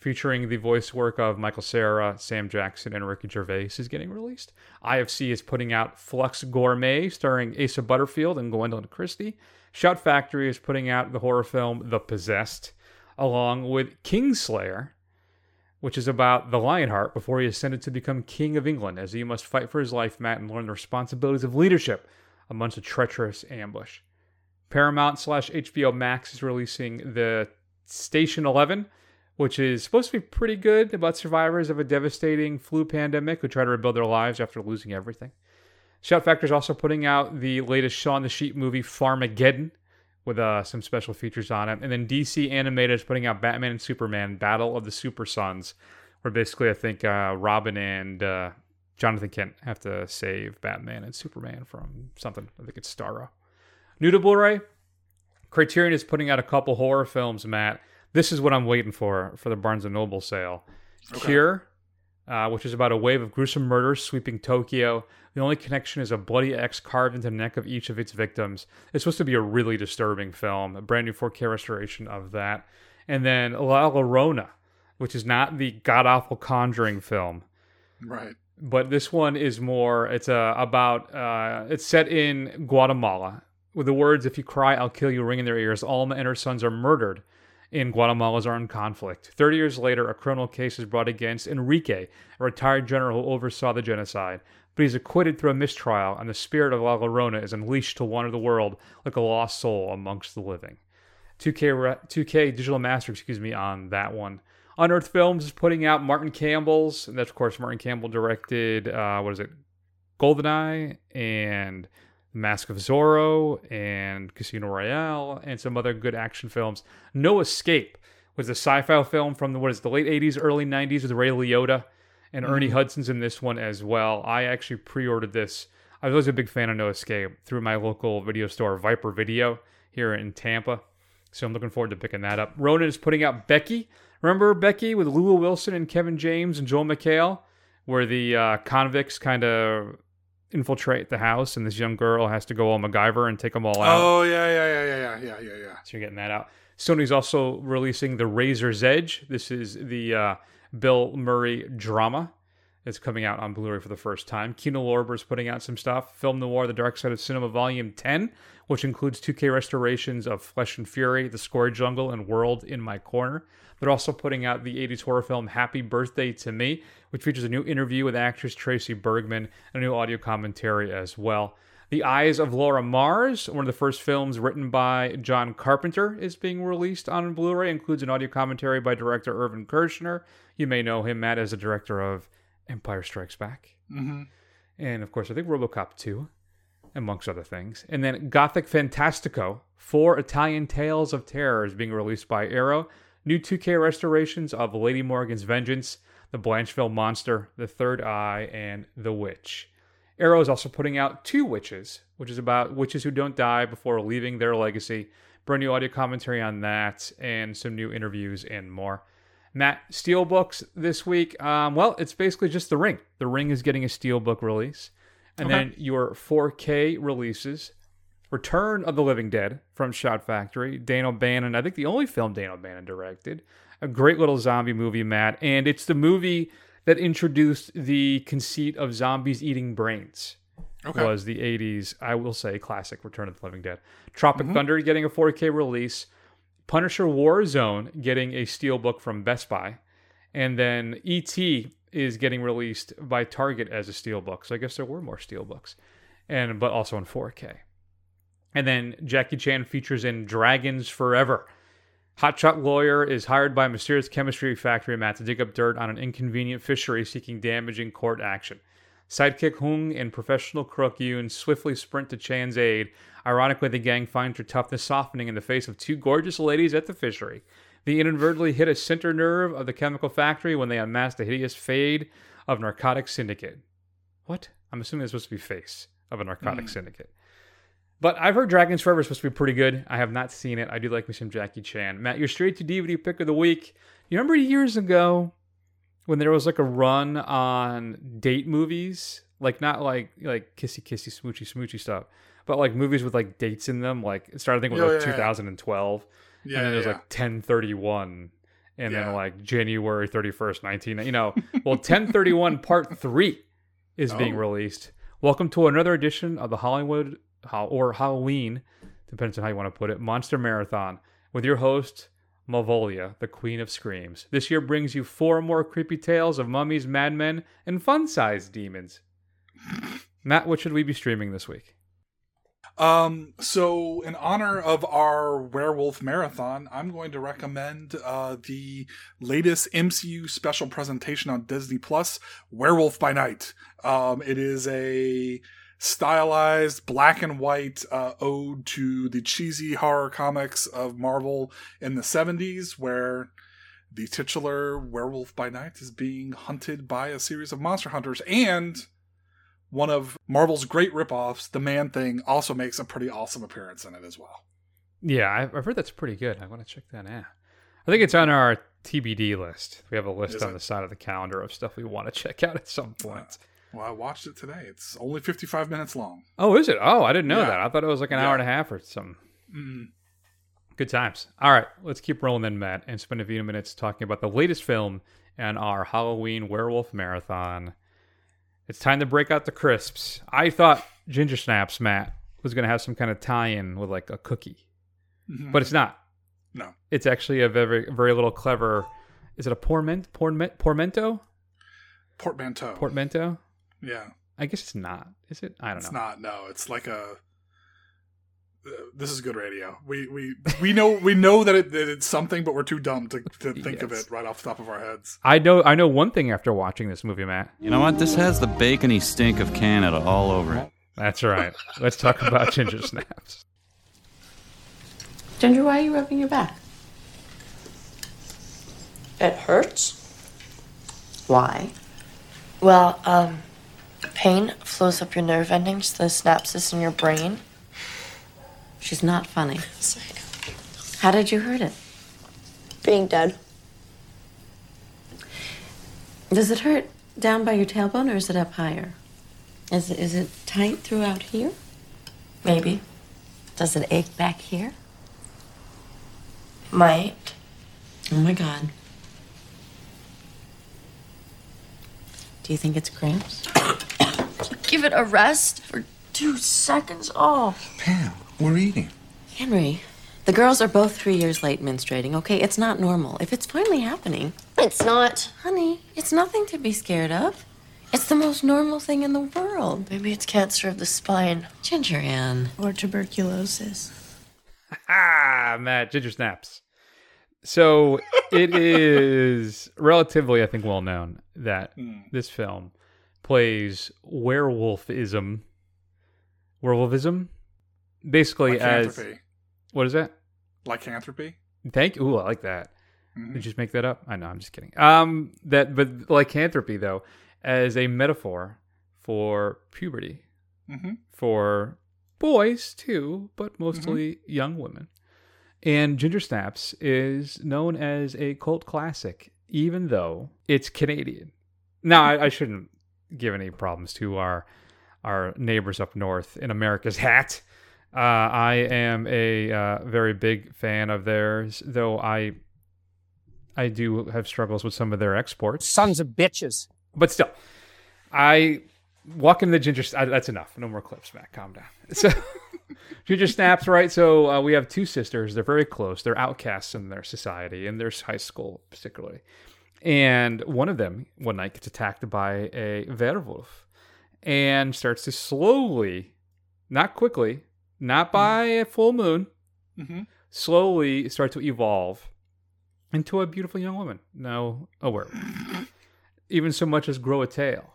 featuring the voice work of Michael Cera, Sam Jackson, and Ricky Gervais, is getting released. IFC is putting out Flux Gourmet, starring Asa Butterfield and Gwendoline Christie. Shout Factory is putting out the horror film The Possessed, along with Kingslayer, which is about the Lionheart before he ascended to become King of England, as he must fight for his life, Matt, and learn the responsibilities of leadership amongst a treacherous ambush. Paramount slash HBO Max is releasing the Station 11, which is supposed to be pretty good about survivors of a devastating flu pandemic who try to rebuild their lives after losing everything. Shout Factor is also putting out the latest Shaun the Sheep movie, Farmageddon, with uh, some special features on it. And then DC Animated is putting out Batman and Superman, Battle of the Super Sons, where basically I think uh, Robin and uh, Jonathan Kent have to save Batman and Superman from something. I think it's Starro. New to Blu-ray, Criterion is putting out a couple horror films, Matt. This is what I'm waiting for for the Barnes and Noble sale. Cure, uh, which is about a wave of gruesome murders sweeping Tokyo. The only connection is a bloody X carved into the neck of each of its victims. It's supposed to be a really disturbing film, a brand new 4K restoration of that. And then La Llorona, which is not the god awful Conjuring film, Right. but this one is more. It's uh, about. Uh, it's set in Guatemala with the words "If you cry, I'll kill you" ring in their ears. Alma and her sons are murdered in Guatemala's armed conflict. Thirty years later, a criminal case is brought against Enrique, a retired general who oversaw the genocide. But he's acquitted through a mistrial, and the spirit of La Llorona is unleashed to wander the world like a lost soul amongst the living. 2K re- 2K Digital Master, excuse me, on that one. Unearthed Films is putting out Martin Campbell's, and that's of course Martin Campbell directed. Uh, what is it? Goldeneye and Mask of Zorro and Casino Royale and some other good action films. No Escape was a sci-fi film from the what is the late '80s, early '90s with Ray Liotta and Ernie Mhm. Hudson's in this one as well. I actually pre-ordered this. I was always a big fan of No Escape through my local video store, Viper Video, here in Tampa. So I'm looking forward to picking that up. Ronan is putting out Becky. Remember Becky with Lulu Wilson and Kevin James and Joel McHale, where the uh, convicts kind of infiltrate the house and this young girl has to go all MacGyver and take them all out. Oh yeah, yeah, yeah, yeah, yeah, yeah, yeah, yeah. So you're getting that out. Sony's also releasing The Razor's Edge. This is the uh, Bill Murray drama. It's coming out on Blu-ray for the first time. Kino Lorber is putting out some stuff. Film Noir: The Dark Side of Cinema Volume 10, which includes 2K restorations of Flesh and Fury, The Square Jungle, and World in My Corner. They're also putting out the 80s horror film Happy Birthday to Me, which features a new interview with actress Tracey Bregman and a new audio commentary as well. The Eyes of Laura Mars, one of the first films written by John Carpenter, is being released on Blu-ray. Includes an audio commentary by director Irvin Kershner. You may know him, Matt, as the director of Empire Strikes Back, Mhm. and of course, I think RoboCop 2, amongst other things. And then Gothic Fantastico: Four Italian Tales of Terror is being released by Arrow. New 2K restorations of Lady Morgan's Vengeance, The Blancheville Monster, The Third Eye, and The Witch. Arrow is also putting out Two Witches, which is about witches who don't die before leaving their legacy. Brand new audio commentary on that, and some new interviews and more. Matt, Steelbooks this week. Um, well, it's basically just The Ring. The Ring is getting a Steelbook release. And Okay. then your 4K releases Return of the Living Dead from Shout Factory. Dan O'Bannon, I think the only film Dan O'Bannon directed. A great little zombie movie, Matt. And it's the movie that introduced the conceit of zombies eating brains. Okay. was the 80s, I will say, classic Return of the Living Dead. Tropic Mhm. Thunder getting a 4K release. Punisher Warzone getting a steelbook from Best Buy. And then E.T. is getting released by Target as a steelbook. So I guess there were more steelbooks. And but also in 4K. And then Jackie Chan features in Dragons Forever. Hotshot lawyer is hired by a mysterious chemistry factory Matt to dig up dirt on an inconvenient fishery seeking damaging court action. Sidekick Hung and professional crook Yoon swiftly sprint to Chan's aid. Ironically, the gang finds her toughness softening in the face of two gorgeous ladies at the fishery. They inadvertently hit a center nerve of the chemical factory when they unmask the hideous fade of narcotic syndicate. What? I'm assuming it's supposed to be face of a narcotic Mm. syndicate. But I've heard Dragons Forever is supposed to be pretty good. I have not seen it. I do like me some Jackie Chan. Matt, your straight to DVD pick of the week. You remember years ago when there was like a run on date movies? Like not like like kissy kissy smoochy smoochy stuff, but like movies with like dates in them. Like it started I think with like yeah, yeah. 2012, Yeah, and then there's yeah, like 1031, and then like January 31st, 19. You know, well 1031 Part Three is oh. being Oh. released. Welcome to another edition of the Hollywood Ho- or Halloween, depends on how you want to put it, Monster Marathon with your host, Malvolia, the Queen of Screams. This year brings you four more creepy tales of mummies, madmen, and fun-sized demons. Matt, what should we be streaming this week? Um, so in honor of our werewolf marathon, I'm going to recommend uh, the latest MCU special presentation on Disney Plus, Werewolf by Night. Um, it is a stylized black and white uh, ode to the cheesy horror comics of Marvel in the 70s, where the titular Werewolf by Night is being hunted by a series of monster hunters and one of Marvel's great ripoffs, The Man Thing, also makes a pretty awesome appearance in it as well. Yeah, I've heard that's pretty good. I want to check that out. I think it's on our TBD list. We have a list Is on it? the side of the calendar of stuff we want to check out at some point. Well, I watched it today. It's only 55 minutes long. Oh, is it? Oh, I didn't know Yeah. that. I thought it was like an Yeah. hour and a half or something. Mm. Good times. All right, let's keep rolling then, Matt, and spend a few minutes talking about the latest film and our Halloween werewolf marathon. It's time to break out the crisps. I thought Ginger Snaps, Matt, was going to have some kind of tie-in with like a cookie, Mhm. but it's not. No. It's actually a very, very little clever. Is it a porment, porment, pormento? Portmanteau. Portmanteau? Yeah. I guess it's not. Is it? I don't It's know. It's not. No, it's like a. uh, This is good radio. We we we know we know that, it, that it's something, but we're too dumb to, to think of it right off the top of our heads. I know. I know one thing after watching this movie, Matt. You know what? This has the bacony stink of Canada all over it. That's right. Let's talk about Ginger Snaps. Ginger, why are you rubbing your back? It hurts. Why? Well, um, pain flows up your nerve endings, the synapses in your brain. She's not funny. How did you hurt it? Being dead. Does it hurt down by your tailbone or is it up higher? Is it, is it tight throughout here? Maybe. Does it ache back here? Might. Oh my god. Do you think it's cramps? Give it a rest for two seconds. Oh. Pam, we're eating. Henry, the girls are both three years late menstruating, okay? It's not normal. If it's finally happening. It's not. Honey, it's nothing to be scared of. It's the most normal thing in the world. Maybe it's cancer of the spine. Ginger Ann. Or tuberculosis. Ah, Matt, Ginger Snaps. So it is relatively, I think, well known that this film plays werewolfism. Werewolfism? Basically, as. What is that? Lycanthropy. Thank you. Ooh, I like that. Mhm. Did you just make that up? I know, I'm just kidding. Um, that, but lycanthropy, though, as a metaphor for puberty, Mhm. for boys too, but mostly young women. And Ginger Snaps is known as a cult classic, even though it's Canadian. Now, I, I shouldn't give any problems to our our neighbors up north in America's hat. Uh, I am a uh, very big fan of theirs, though I I do have struggles with some of their exports. Sons of bitches. But still, I walking the ginger. uh, That's enough. No more clips, Matt. Calm down. So, ginger snaps, right? So uh, we have two sisters. They're very close. They're outcasts in their society, in their high school, particularly. And one of them one night gets attacked by a werewolf, and starts to slowly, not quickly, not by a full moon, Mhm. slowly start to evolve into a beautiful young woman. Now a werewolf. Even so much as grow a tail.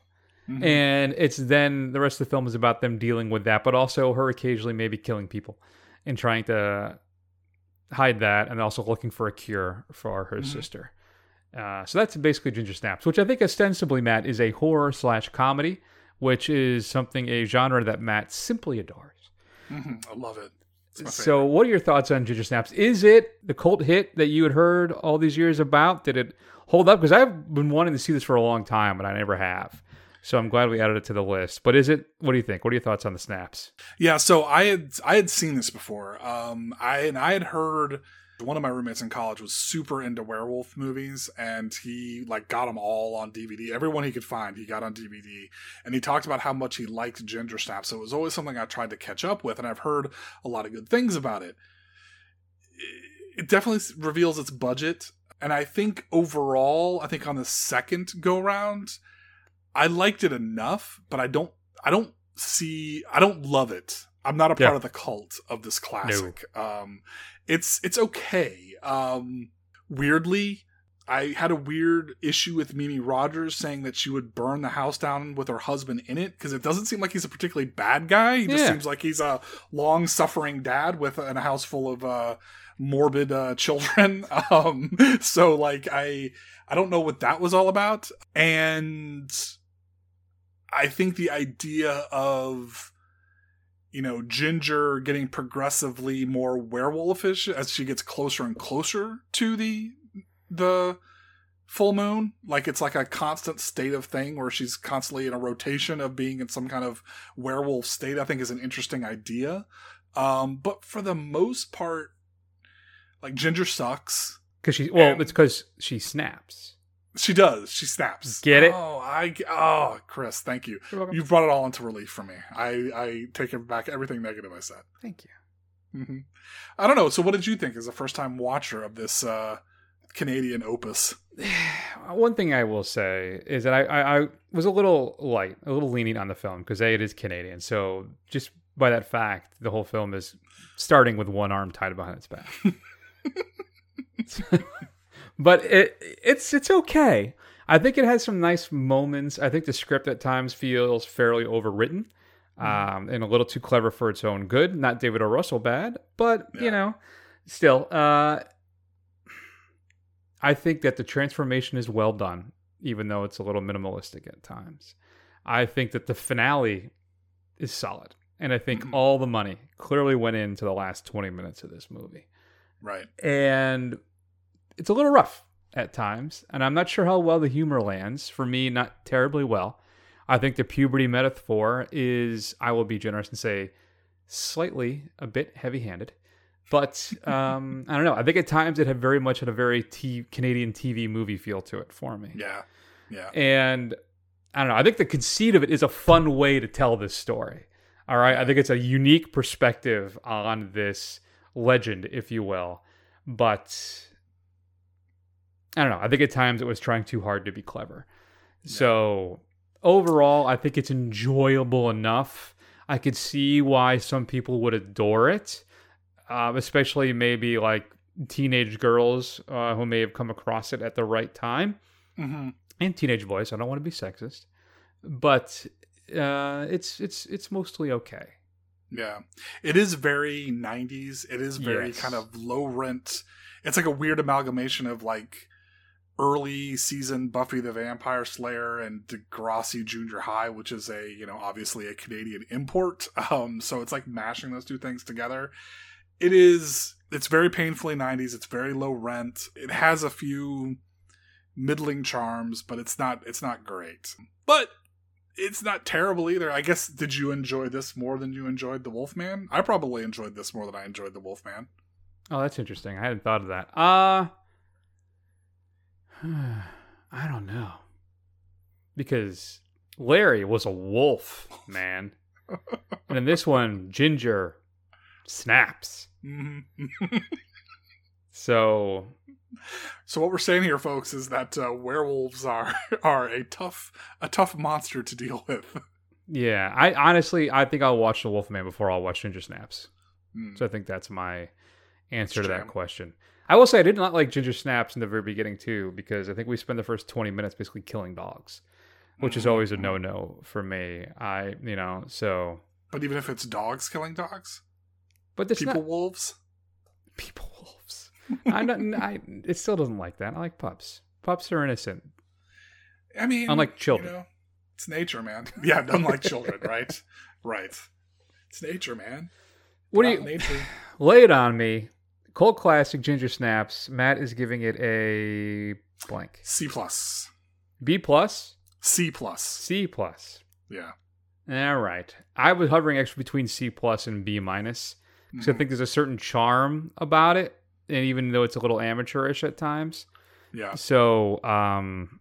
Mhm. And it's then the rest of the film is about them dealing with that, but also her occasionally maybe killing people and trying to hide that and also looking for a cure for her Mhm. sister. Uh, so that's basically Ginger Snaps, which I think ostensibly, Matt, is a horror slash comedy, which is something, a genre that Matt simply adores. Mhm. I love it. So, what are your thoughts on Ginger Snaps? Is it the cult hit that you had heard all these years about? Did it hold up? Because I've been wanting to see this for a long time, but I never have. So I'm glad we added it to the list. But is it? What do you think? What are your thoughts on the snaps? Yeah, so I had I had seen this before. Um, I and I had heard one of my roommates in college was super into werewolf movies, and he like got them all on DVD. Everyone he could find, he got on DVD, and he talked about how much he liked Ginger Snaps. So it was always something I tried to catch up with, and I've heard a lot of good things about it. It definitely reveals its budget, and I think overall, I think on the second go round, I liked it enough, but I don't I don't see I don't love it. I'm not a part Yeah. of the cult of this classic. Um it's it's okay. Um weirdly, I had a weird issue with Mimi Rogers saying that she would burn the house down with her husband in it because it doesn't seem like he's a particularly bad guy. He just Yeah. seems like he's a long-suffering dad with in a house full of uh morbid uh children. Um so like I I don't know what that was all about and I think the idea of you know Ginger getting progressively more werewolfish as she gets closer and closer to the the full moon like it's like a constant state of thing where she's constantly in a rotation of being in some kind of werewolf state i think is an interesting idea um but for the most part like ginger sucks Because she, well, And- it's because she snaps. She does. She snaps. Get it? Oh, I oh, Chris, thank you. You're welcome. You've brought it all into relief for me. I I take back everything negative I said. Thank you. hmm I don't know. So, what did you think as a first time watcher of this uh, Canadian opus? One thing I will say is that I, I, I was a little light, a little leaning on the film because A, it is Canadian. So just by that fact, the whole film is starting with one arm tied behind its back. but it it's it's okay. I think it has some nice moments. I think the script at times feels fairly overwritten um, and a little too clever for its own good. Not David O. Russell bad, but you know, still, uh, I think that the transformation is well done, even though it's a little minimalistic at times. I think that the finale is solid, and I think all the money clearly went into the last twenty minutes of this movie Right. and it's a little rough at times and i'm not sure how well the humor lands for me not terribly well i think the puberty metaphor is i will be generous and say slightly a bit heavy-handed but um, i don't know i think at times it had very much had a very t- canadian tv movie feel to it for me Yeah. Yeah. and I don't know. I think the conceit of it is a fun way to tell this story. All right. I think it's a unique perspective on this legend, if you will. But I don't know. I think at times it was trying too hard to be clever. So overall, I think it's enjoyable enough. I could see why some people would adore it, uh, especially maybe like teenage girls uh, who may have come across it at the right time hmm and teenage boys. I don't want to be sexist, but uh, it's it's it's mostly okay. Yeah. It is very 90s. It is very Yes. kind of low rent. It's like a weird amalgamation of like early season Buffy the Vampire Slayer and Degrassi Junior High, which is a, you know, obviously a Canadian import. Um, so it's like mashing those two things together. It is, it's very painfully 90s. It's very low rent. It has a few middling charms, but it's not, it's not great. But it's not terrible either. I guess did you enjoy this more than you enjoyed the Wolfman? I probably enjoyed this more than I enjoyed the Wolfman. Oh, that's interesting. I hadn't thought of that. Uh I don't know. Because Larry was a wolf, man. and in this one, Ginger snaps. Mhm. So so what we're saying here, folks, is that uh, werewolves are are a tough a tough monster to deal with. yeah, I honestly I think I'll watch The Wolfman before I'll watch Ginger Snaps. Hmm. So I think that's my answer to that question. I will say I did not like Ginger Snaps in the very beginning too, because I think we spend the first twenty minutes basically killing dogs, which is always a mm-hmm. no no for me. I you know so, But even if it's dogs killing dogs, but it's people not wolves. people wolves. I'm not. I it still doesn't like that. I like pups. Pups are innocent. I mean, Unlike children. you know, it's nature, man. Yeah, unlike children, right? Right. It's nature, man. What do you nature? lay it on me? Cult classic Ginger Snaps. Matt is giving it a blank. C plus. B plus. C plus. C plus. Yeah. All right. I was hovering actually between C plus and B minus because I Mhm. think there's a certain charm about it, and even though it's a little amateurish at times. Yeah. So, um,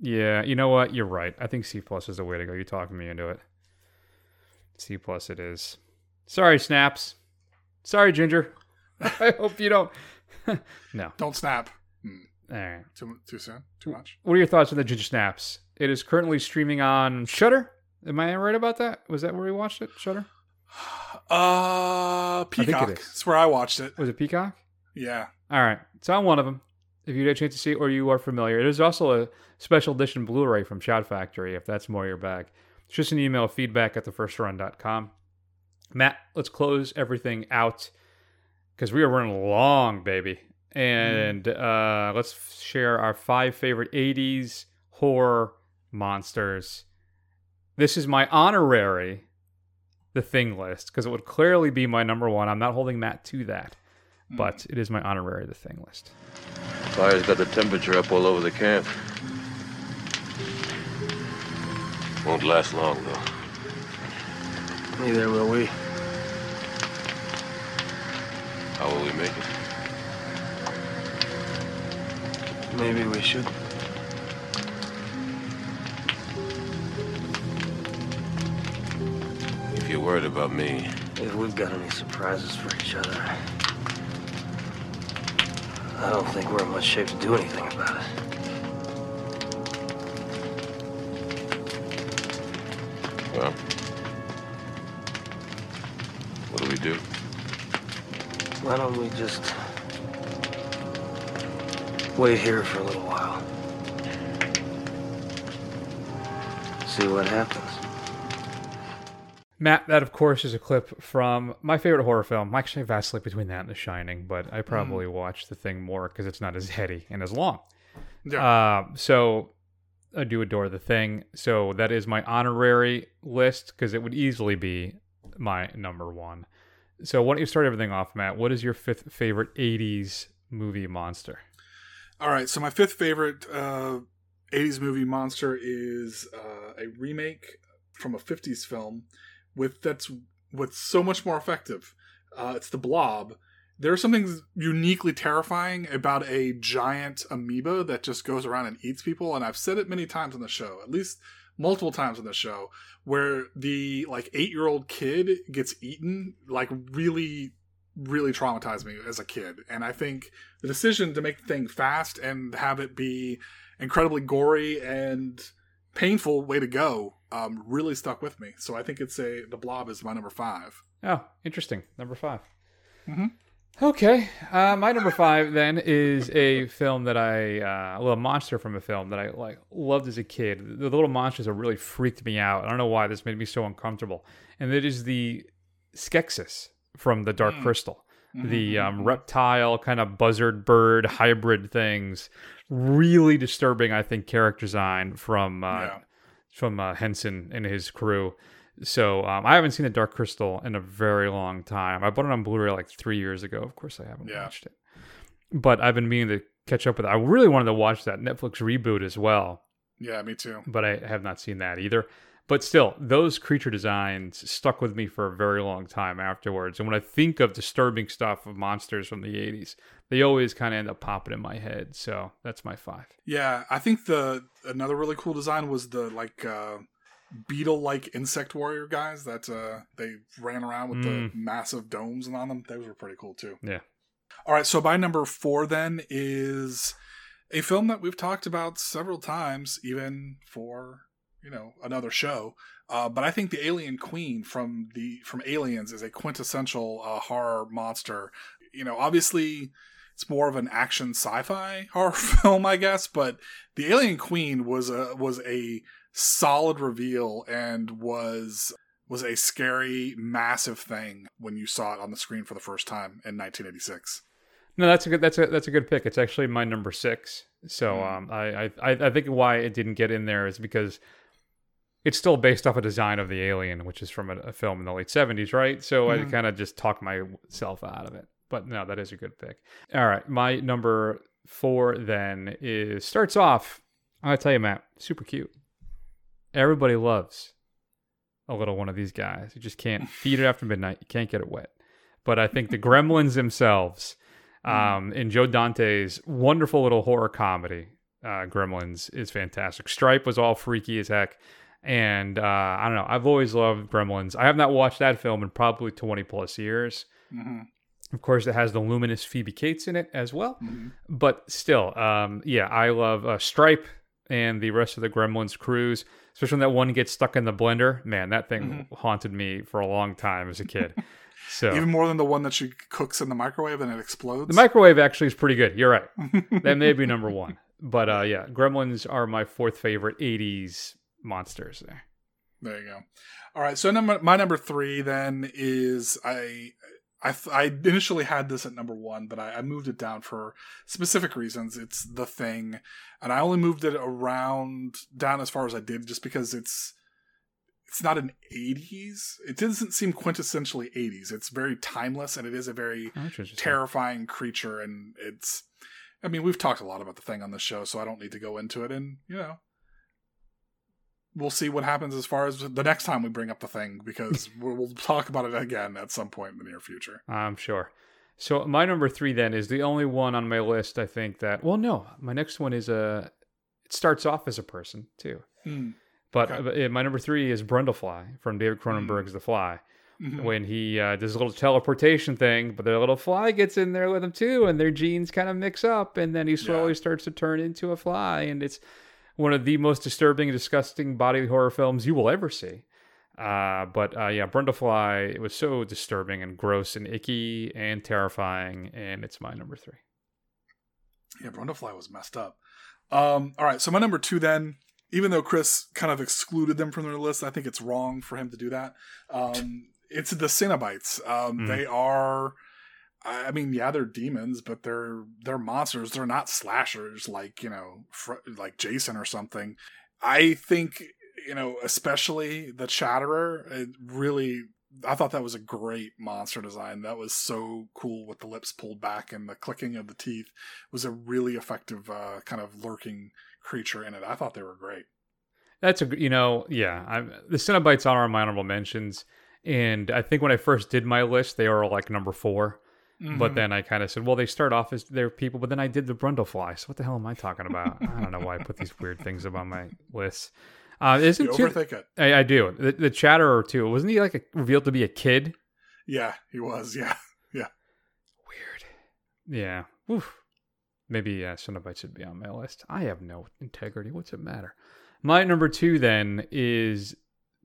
yeah, you know what? You're right. I think C plus is the way to go. You're talking me into it. C plus it is. Sorry, snaps. Sorry, Ginger. I hope you don't. no. Don't snap. Hmm. All right. Too too soon. Too much. What are your thoughts on the Ginger Snaps? It is currently streaming on Shudder. Am I right about that? Was that where we watched it? Shudder. Uh, it Peacock. That's where I watched it. Was it Peacock? Yeah. All right. It's on one of them. If you get a chance to see it or you are familiar, there's also a special edition Blu-ray from Shout Factory if that's more your bag. It's just an email feedback at thefirstrun.com. Matt, let's close everything out because we are running long, baby. And uh, let's share our five favorite 80s horror monsters. This is my honorary The Thing list because it would clearly be my number one. I'm not holding Matt to that, but it is my honorary The Thing list. Fire's got the temperature up all over the camp. Won't last long, though. Neither will we. How will we make it? Maybe we should. If you're worried about me, If we've got any surprises for each other, I don't think we're in much shape to do anything about it. well, what do we do? Why don't we just wait here for a little while? See what happens. Matt, that of course is a clip from my favorite horror film. Actually, I vacillate between that and The Shining, but I probably watch The Thing more because it's not as heady and as long. Yeah. Uh, so I do adore The Thing. So that is my honorary list because it would easily be my number one. So why don't you start everything off, Matt? What is your fifth favorite '80s movie monster? All right, so my fifth favorite uh, 80s movie monster is uh, a remake from a 50s film with that's what's so much more effective. Uh, it's the Blob. There's something uniquely terrifying about a giant amoeba that just goes around and eats people, and I've said it many times on the show, at least multiple times on the show, where the like eight year old kid gets eaten, like really really traumatized me as a kid. And I think the decision to make the thing fast and have it be incredibly gory and painful way to go um, really stuck with me. So I think it's a the Blob is my number five. Oh, interesting. Number 5 Mhm. Okay. Uh, my number five then is a film that I, uh, a little monster from a film that I like loved as a kid. The little monsters that really freaked me out. I don't know why this made me so uncomfortable. And it is the Skeksis from The Dark Crystal. The um, reptile kind of buzzard bird hybrid things. Really disturbing, I think, character design from uh, from uh, Henson and his crew. So um, I haven't seen the Dark Crystal in a very long time. I bought it on Blu-ray like three years ago. Of course, I haven't Yeah. watched it, but I've been meaning to catch up with it. I really wanted to watch that Netflix reboot as well, Yeah, me too. but I have not seen that either. But still, those creature designs stuck with me for a very long time afterwards. And when I think of disturbing stuff of monsters from the 80s, they always kind of end up popping in my head. So that's my five. Yeah, I think the another really cool design was the like uh beetle-like insect warrior guys that uh they ran around with the Mm. massive domes and on them. Those were pretty cool too. Yeah. All right, so my number four then is a film that we've talked about several times, even for you know another show. Uh, but I think the Alien Queen from the from Aliens is a quintessential uh, horror monster. You know, obviously it's more of an action sci-fi horror film, I guess. But the Alien Queen was a was a solid reveal and was was a scary, massive thing when you saw it on the screen for the first time in 1986. No, that's a good. That's a that's a good pick. It's actually my number six. So um, I, I I I think why it didn't get in there is because it's still based off a design of the alien, which is from a, a film in the late seventies, right? So I Mhm. kind of just talked myself out of it. But no, that is a good pick. All right, my number four then is starts off. I'm gonna tell you, Matt, super cute. Everybody loves a little one of these guys. You just can't feed it after midnight. You can't get it wet. But I think the Gremlins themselves, um, in Joe Dante's wonderful little horror comedy, uh, Gremlins is fantastic. Stripe was all freaky as heck. And uh, I don't know. I've always loved Gremlins. I have not watched that film in probably 20 plus years. Mm-hmm. Of course, it has the luminous Phoebe Cates in it as well. Mm-hmm. But still, um, yeah, I love uh, Stripe and the rest of the Gremlins crews, especially when that one gets stuck in the blender. Man, that thing haunted me for a long time as a kid. So Even more than the one that she cooks in the microwave and it explodes. the microwave actually is pretty good. You're right. that may be number one. But uh, yeah, Gremlins are my fourth favorite 80s monsters there. There you go. All right, so number my number three then is I. I, th- I initially had this at number one, but I, I moved it down for specific reasons. It's the thing, and I only moved it around down as far as I did, just because it's it's not an '80s. It doesn't seem quintessentially '80s. It's very timeless, and it is a very Oh, terrifying creature. And it's, I mean, we've talked a lot about the thing on the show, so I don't need to go into it. And you know, we'll see what happens as far as the next time we bring up the thing because we'll, talk about it again at some point in the near future. I'm sure. So my number three then is the only one on my list. I think that. Well, no, my next one is a. It starts off as a person too, Hmm. but Okay. uh, my number three is Brundlefly from David Cronenberg's The Fly. Mhm. When he uh, does a little teleportation thing, but their little fly gets in there with him too, and their genes kind of mix up, and then he slowly starts to turn into a fly, and it's one of the most disturbing and disgusting body horror films you will ever see. Uh, but uh, yeah, Brundlefly, it was so disturbing and gross and icky and terrifying, and it's my number three. Yeah, Brundlefly was messed up. Um, all right, so my number two then, even though Chris kind of excluded them from their list, I think it's wrong for him to do that. Um, it's the Cenobites. Um, Mhm. They are, I mean, yeah, they're demons, but they're they're monsters. They're not slashers like you know, fr- like Jason or something. I think you know, especially the Chatterer. It really, I thought that was a great monster design. That was so cool with the lips pulled back and the clicking of the teeth was a really effective uh, kind of lurking creature in it. I thought they were great. That's a you know yeah I'm, the Cenobites are my honorable mentions, and I think when I first did my list they were like number 4 but then I kind of said well they start off as they're people, but then I did the Brundlefly. So what the hell am I talking about? I don't know why I put these weird things up on my list. Uh, isn't You too- overthink it. I, I do. The, the Chatterer too. Wasn't he like a, revealed to be a kid? Yeah, he was. Yeah, yeah. Weird. Yeah. Oof. Maybe uh, Cenobite should be on my list. I have no integrity. What's it matter? My number two then is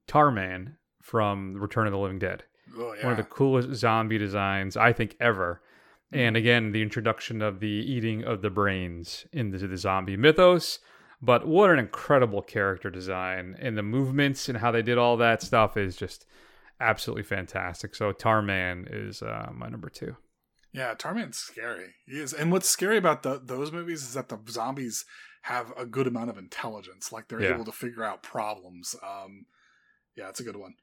Tarman from Return of the Living Dead. Oh, One of the coolest zombie designs I think ever. And again, the introduction of the eating of the brains into the zombie mythos. But what an incredible character design. And the movements and how they did all that stuff is just absolutely fantastic. So Tarman is uh, my number two. Yeah, Tarman's scary. He is, and what's scary about the, those movies is that the zombies have a good amount of intelligence. Like they're Yeah. able to figure out problems. Um, yeah, it's a good one.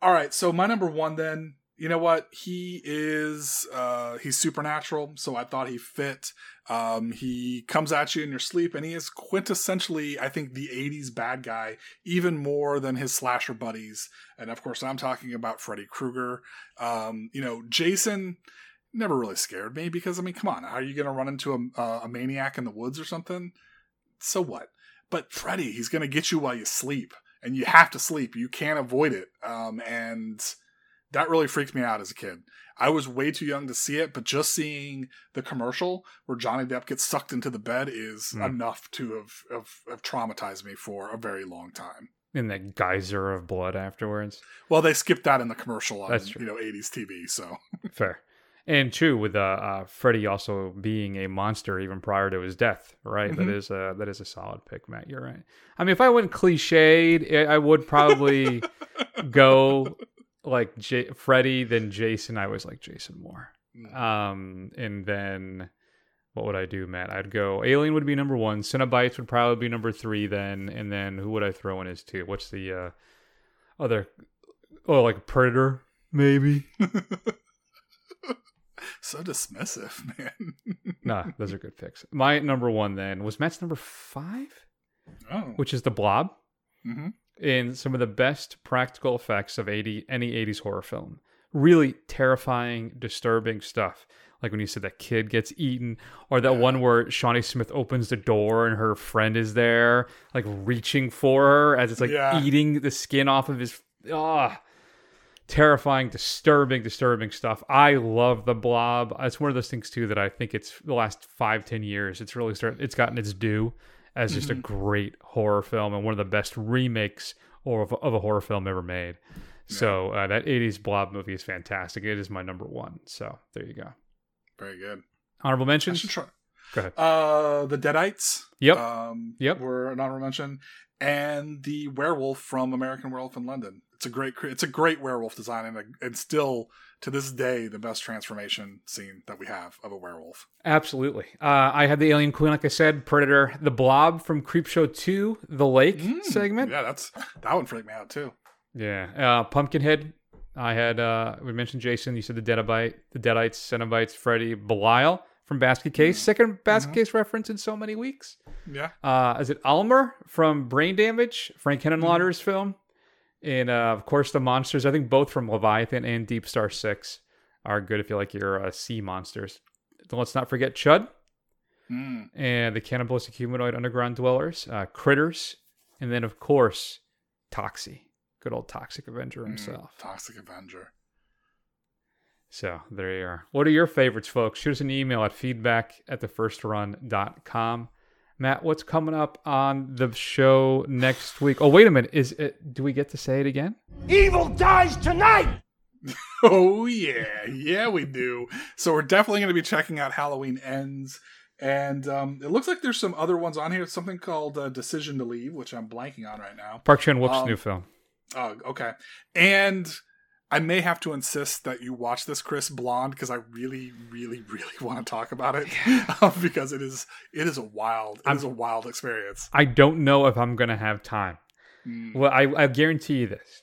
All right, so my number one then you know what? He is uh he's supernatural, so I thought he fit. Um he comes at you in your sleep and he is quintessentially, I think, the 80s bad guy, even more than his slasher buddies. And of course, I'm talking about Freddy Krueger. Um, you know, Jason never really scared me because I mean, come on, how are you gonna run into a, a maniac in the woods or something? So what? But Freddy, he's gonna get you while you sleep, and you have to sleep. You can't avoid it. Um, and that really freaked me out as a kid. I was way too young to see it, but just seeing the commercial where Johnny Depp gets sucked into the bed is Mm. enough to have, have, have traumatized me for a very long time. In that geyser of blood afterwards. Well, they skipped that in the commercial on That's true. you know 80s TV, so Fair. And two with uh, uh, Freddy also being a monster even prior to his death, right? That Mhm. is a that is a solid pick, Matt. You're right. I mean, if I went cliched, I I would probably go like J- Freddy, then Jason. I was like Jason more. Um, and then what would I do, Matt? I'd go Alien would be number one. Cenobites would probably be number three then, and then who would I throw in as two? What's the uh, other? Oh, like Predator, maybe. so dismissive, man. nah, those are good picks. My number one then was Matt's number five, Oh. which is the Blob, Mhm. in some of the best practical effects of 80 any 80s horror film. Really terrifying, disturbing stuff. Like when you said that kid gets eaten, or that one where Shawnee Smith opens the door and her friend is there, like reaching for her as it's like Yeah. eating the skin off of his. Ah, terrifying, disturbing, disturbing stuff. I love the Blob. It's one of those things too that I think it's the last five, ten years. It's really started. It's gotten its due as just a Mhm. great horror film and one of the best remakes or of, of a horror film ever made. So uh, that '80s Blob movie is fantastic. It is my number one. So there you go. Very good. Honorable mentions. try. Go ahead. Uh, the Deadites. Yep. Um, Yep. Were an honorable mention, and the werewolf from American Werewolf in London. It's a great, it's a great werewolf design, and, a, and still to this day the best transformation scene that we have of a werewolf. Absolutely. Uh, I had the Alien Queen, like I said, Predator, the Blob from Creepshow 2, the Lake segment. Yeah, that's that one freaked me out too. Yeah. Uh, Pumpkinhead. I had, uh, we mentioned Jason. You said the Deadite, the Deadites, Cenobites, Freddy, Belial from Basket Case. Second Basket Case reference in so many weeks. Yeah. Uh, is it Aylmer from Brain Damage, Frank Henenlotter's film? And uh, of course, the monsters. I think both from Leviathan and Deep Star Six are good if you like your uh, sea monsters. Let's not forget Chud Mm. and the cannibalistic humanoid underground dwellers, uh, Critters, and then of course Toxie, good old Toxic Avenger himself. Toxic Avenger. So there you are. What are your favorites, folks? Shoot us an email at feedback at thefirstrun.com. Matt, what's coming up on the show next week? Oh, wait a minute. Is it do we get to say it again? Evil dies tonight! Oh yeah, yeah we do. So we're definitely going to be checking out Halloween Ends, and um, it looks like there's some other ones on here. Something called uh, Decision to Leave, which I'm blanking on right now. Park Chan Wook's Um, new film. Oh, okay. And I may have to insist that you watch this, Chris Blonde, because I really, really, really want to talk about it because it is it is a wild it is a wild experience. I don't know if I'm gonna have time. Mm. Well, I, I guarantee you this: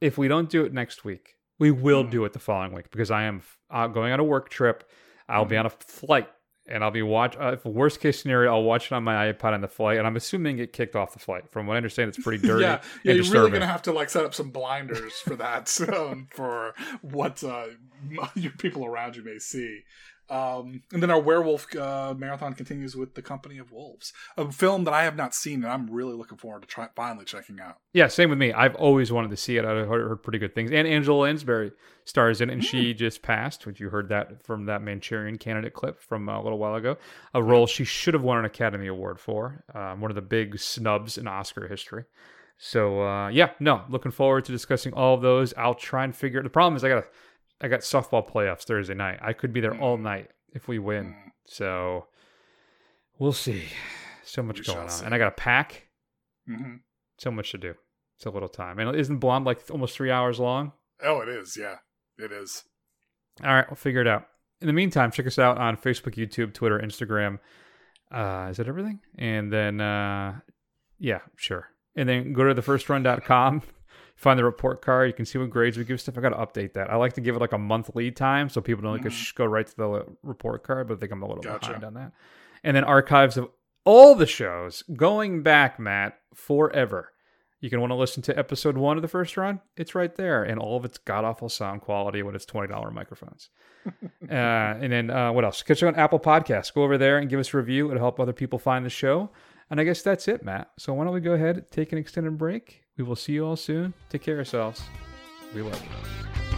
if we don't do it next week, we will Mm. do it the following week because I am uh, going on a work trip. I'll Mm-hmm. be on a flight, and I'll be watch. Uh, if worst case scenario, I'll watch it on my iPod on the flight, and I'm assuming it kicked off the flight. From what I understand, it's pretty dirty yeah, yeah, you're disturbing. really gonna have to like set up some blinders for that, um, for what uh, your people around you may see. Um, and then our werewolf uh, marathon continues with The Company of Wolves, a film that I have not seen, and I'm really looking forward to try finally checking out. Yeah, same with me. I've always wanted to see it. I've heard, heard pretty good things. And Angela Lansbury stars in it, and she Hmm. just passed, which you heard that from that Manchurian candidate clip from uh, a little while ago. A role she should have won an Academy Award for, um, one of the big snubs in Oscar history. So uh, yeah, no, looking forward to discussing all of those. I'll try and figure. The problem is I got I got softball playoffs Thursday night. I could be there all night if we win. So we'll see. So much We going on, see. and I got a pack. hmm So much to do. It's a little time. And isn't Blonde like almost three hours long? Oh, it is. Yeah, it is. All right, we'll figure it out. In the meantime, check us out on Facebook, YouTube, Twitter, Instagram. Uh, is that everything? And then, uh, yeah, sure. And then go to thefirstrun.com. Find the report card. You can see what grades we give stuff. I got to update that. I like to give it like a month lead time so people don't like sh- go right to the report card, but I think I'm a little Gotcha. behind on that. And then archives of all the shows going back, Matt, forever. You can want to listen to episode one of the first run. It's right there, and all of its god awful sound quality with its twenty dollar microphones. uh, and then uh, what else? Catch you on Apple Podcasts. Go over there and give us a review. It'll help other people find the show. And I guess that's it, Matt. So why don't we go ahead, take an extended break? We will see you all soon. Take care of yourselves. We love you.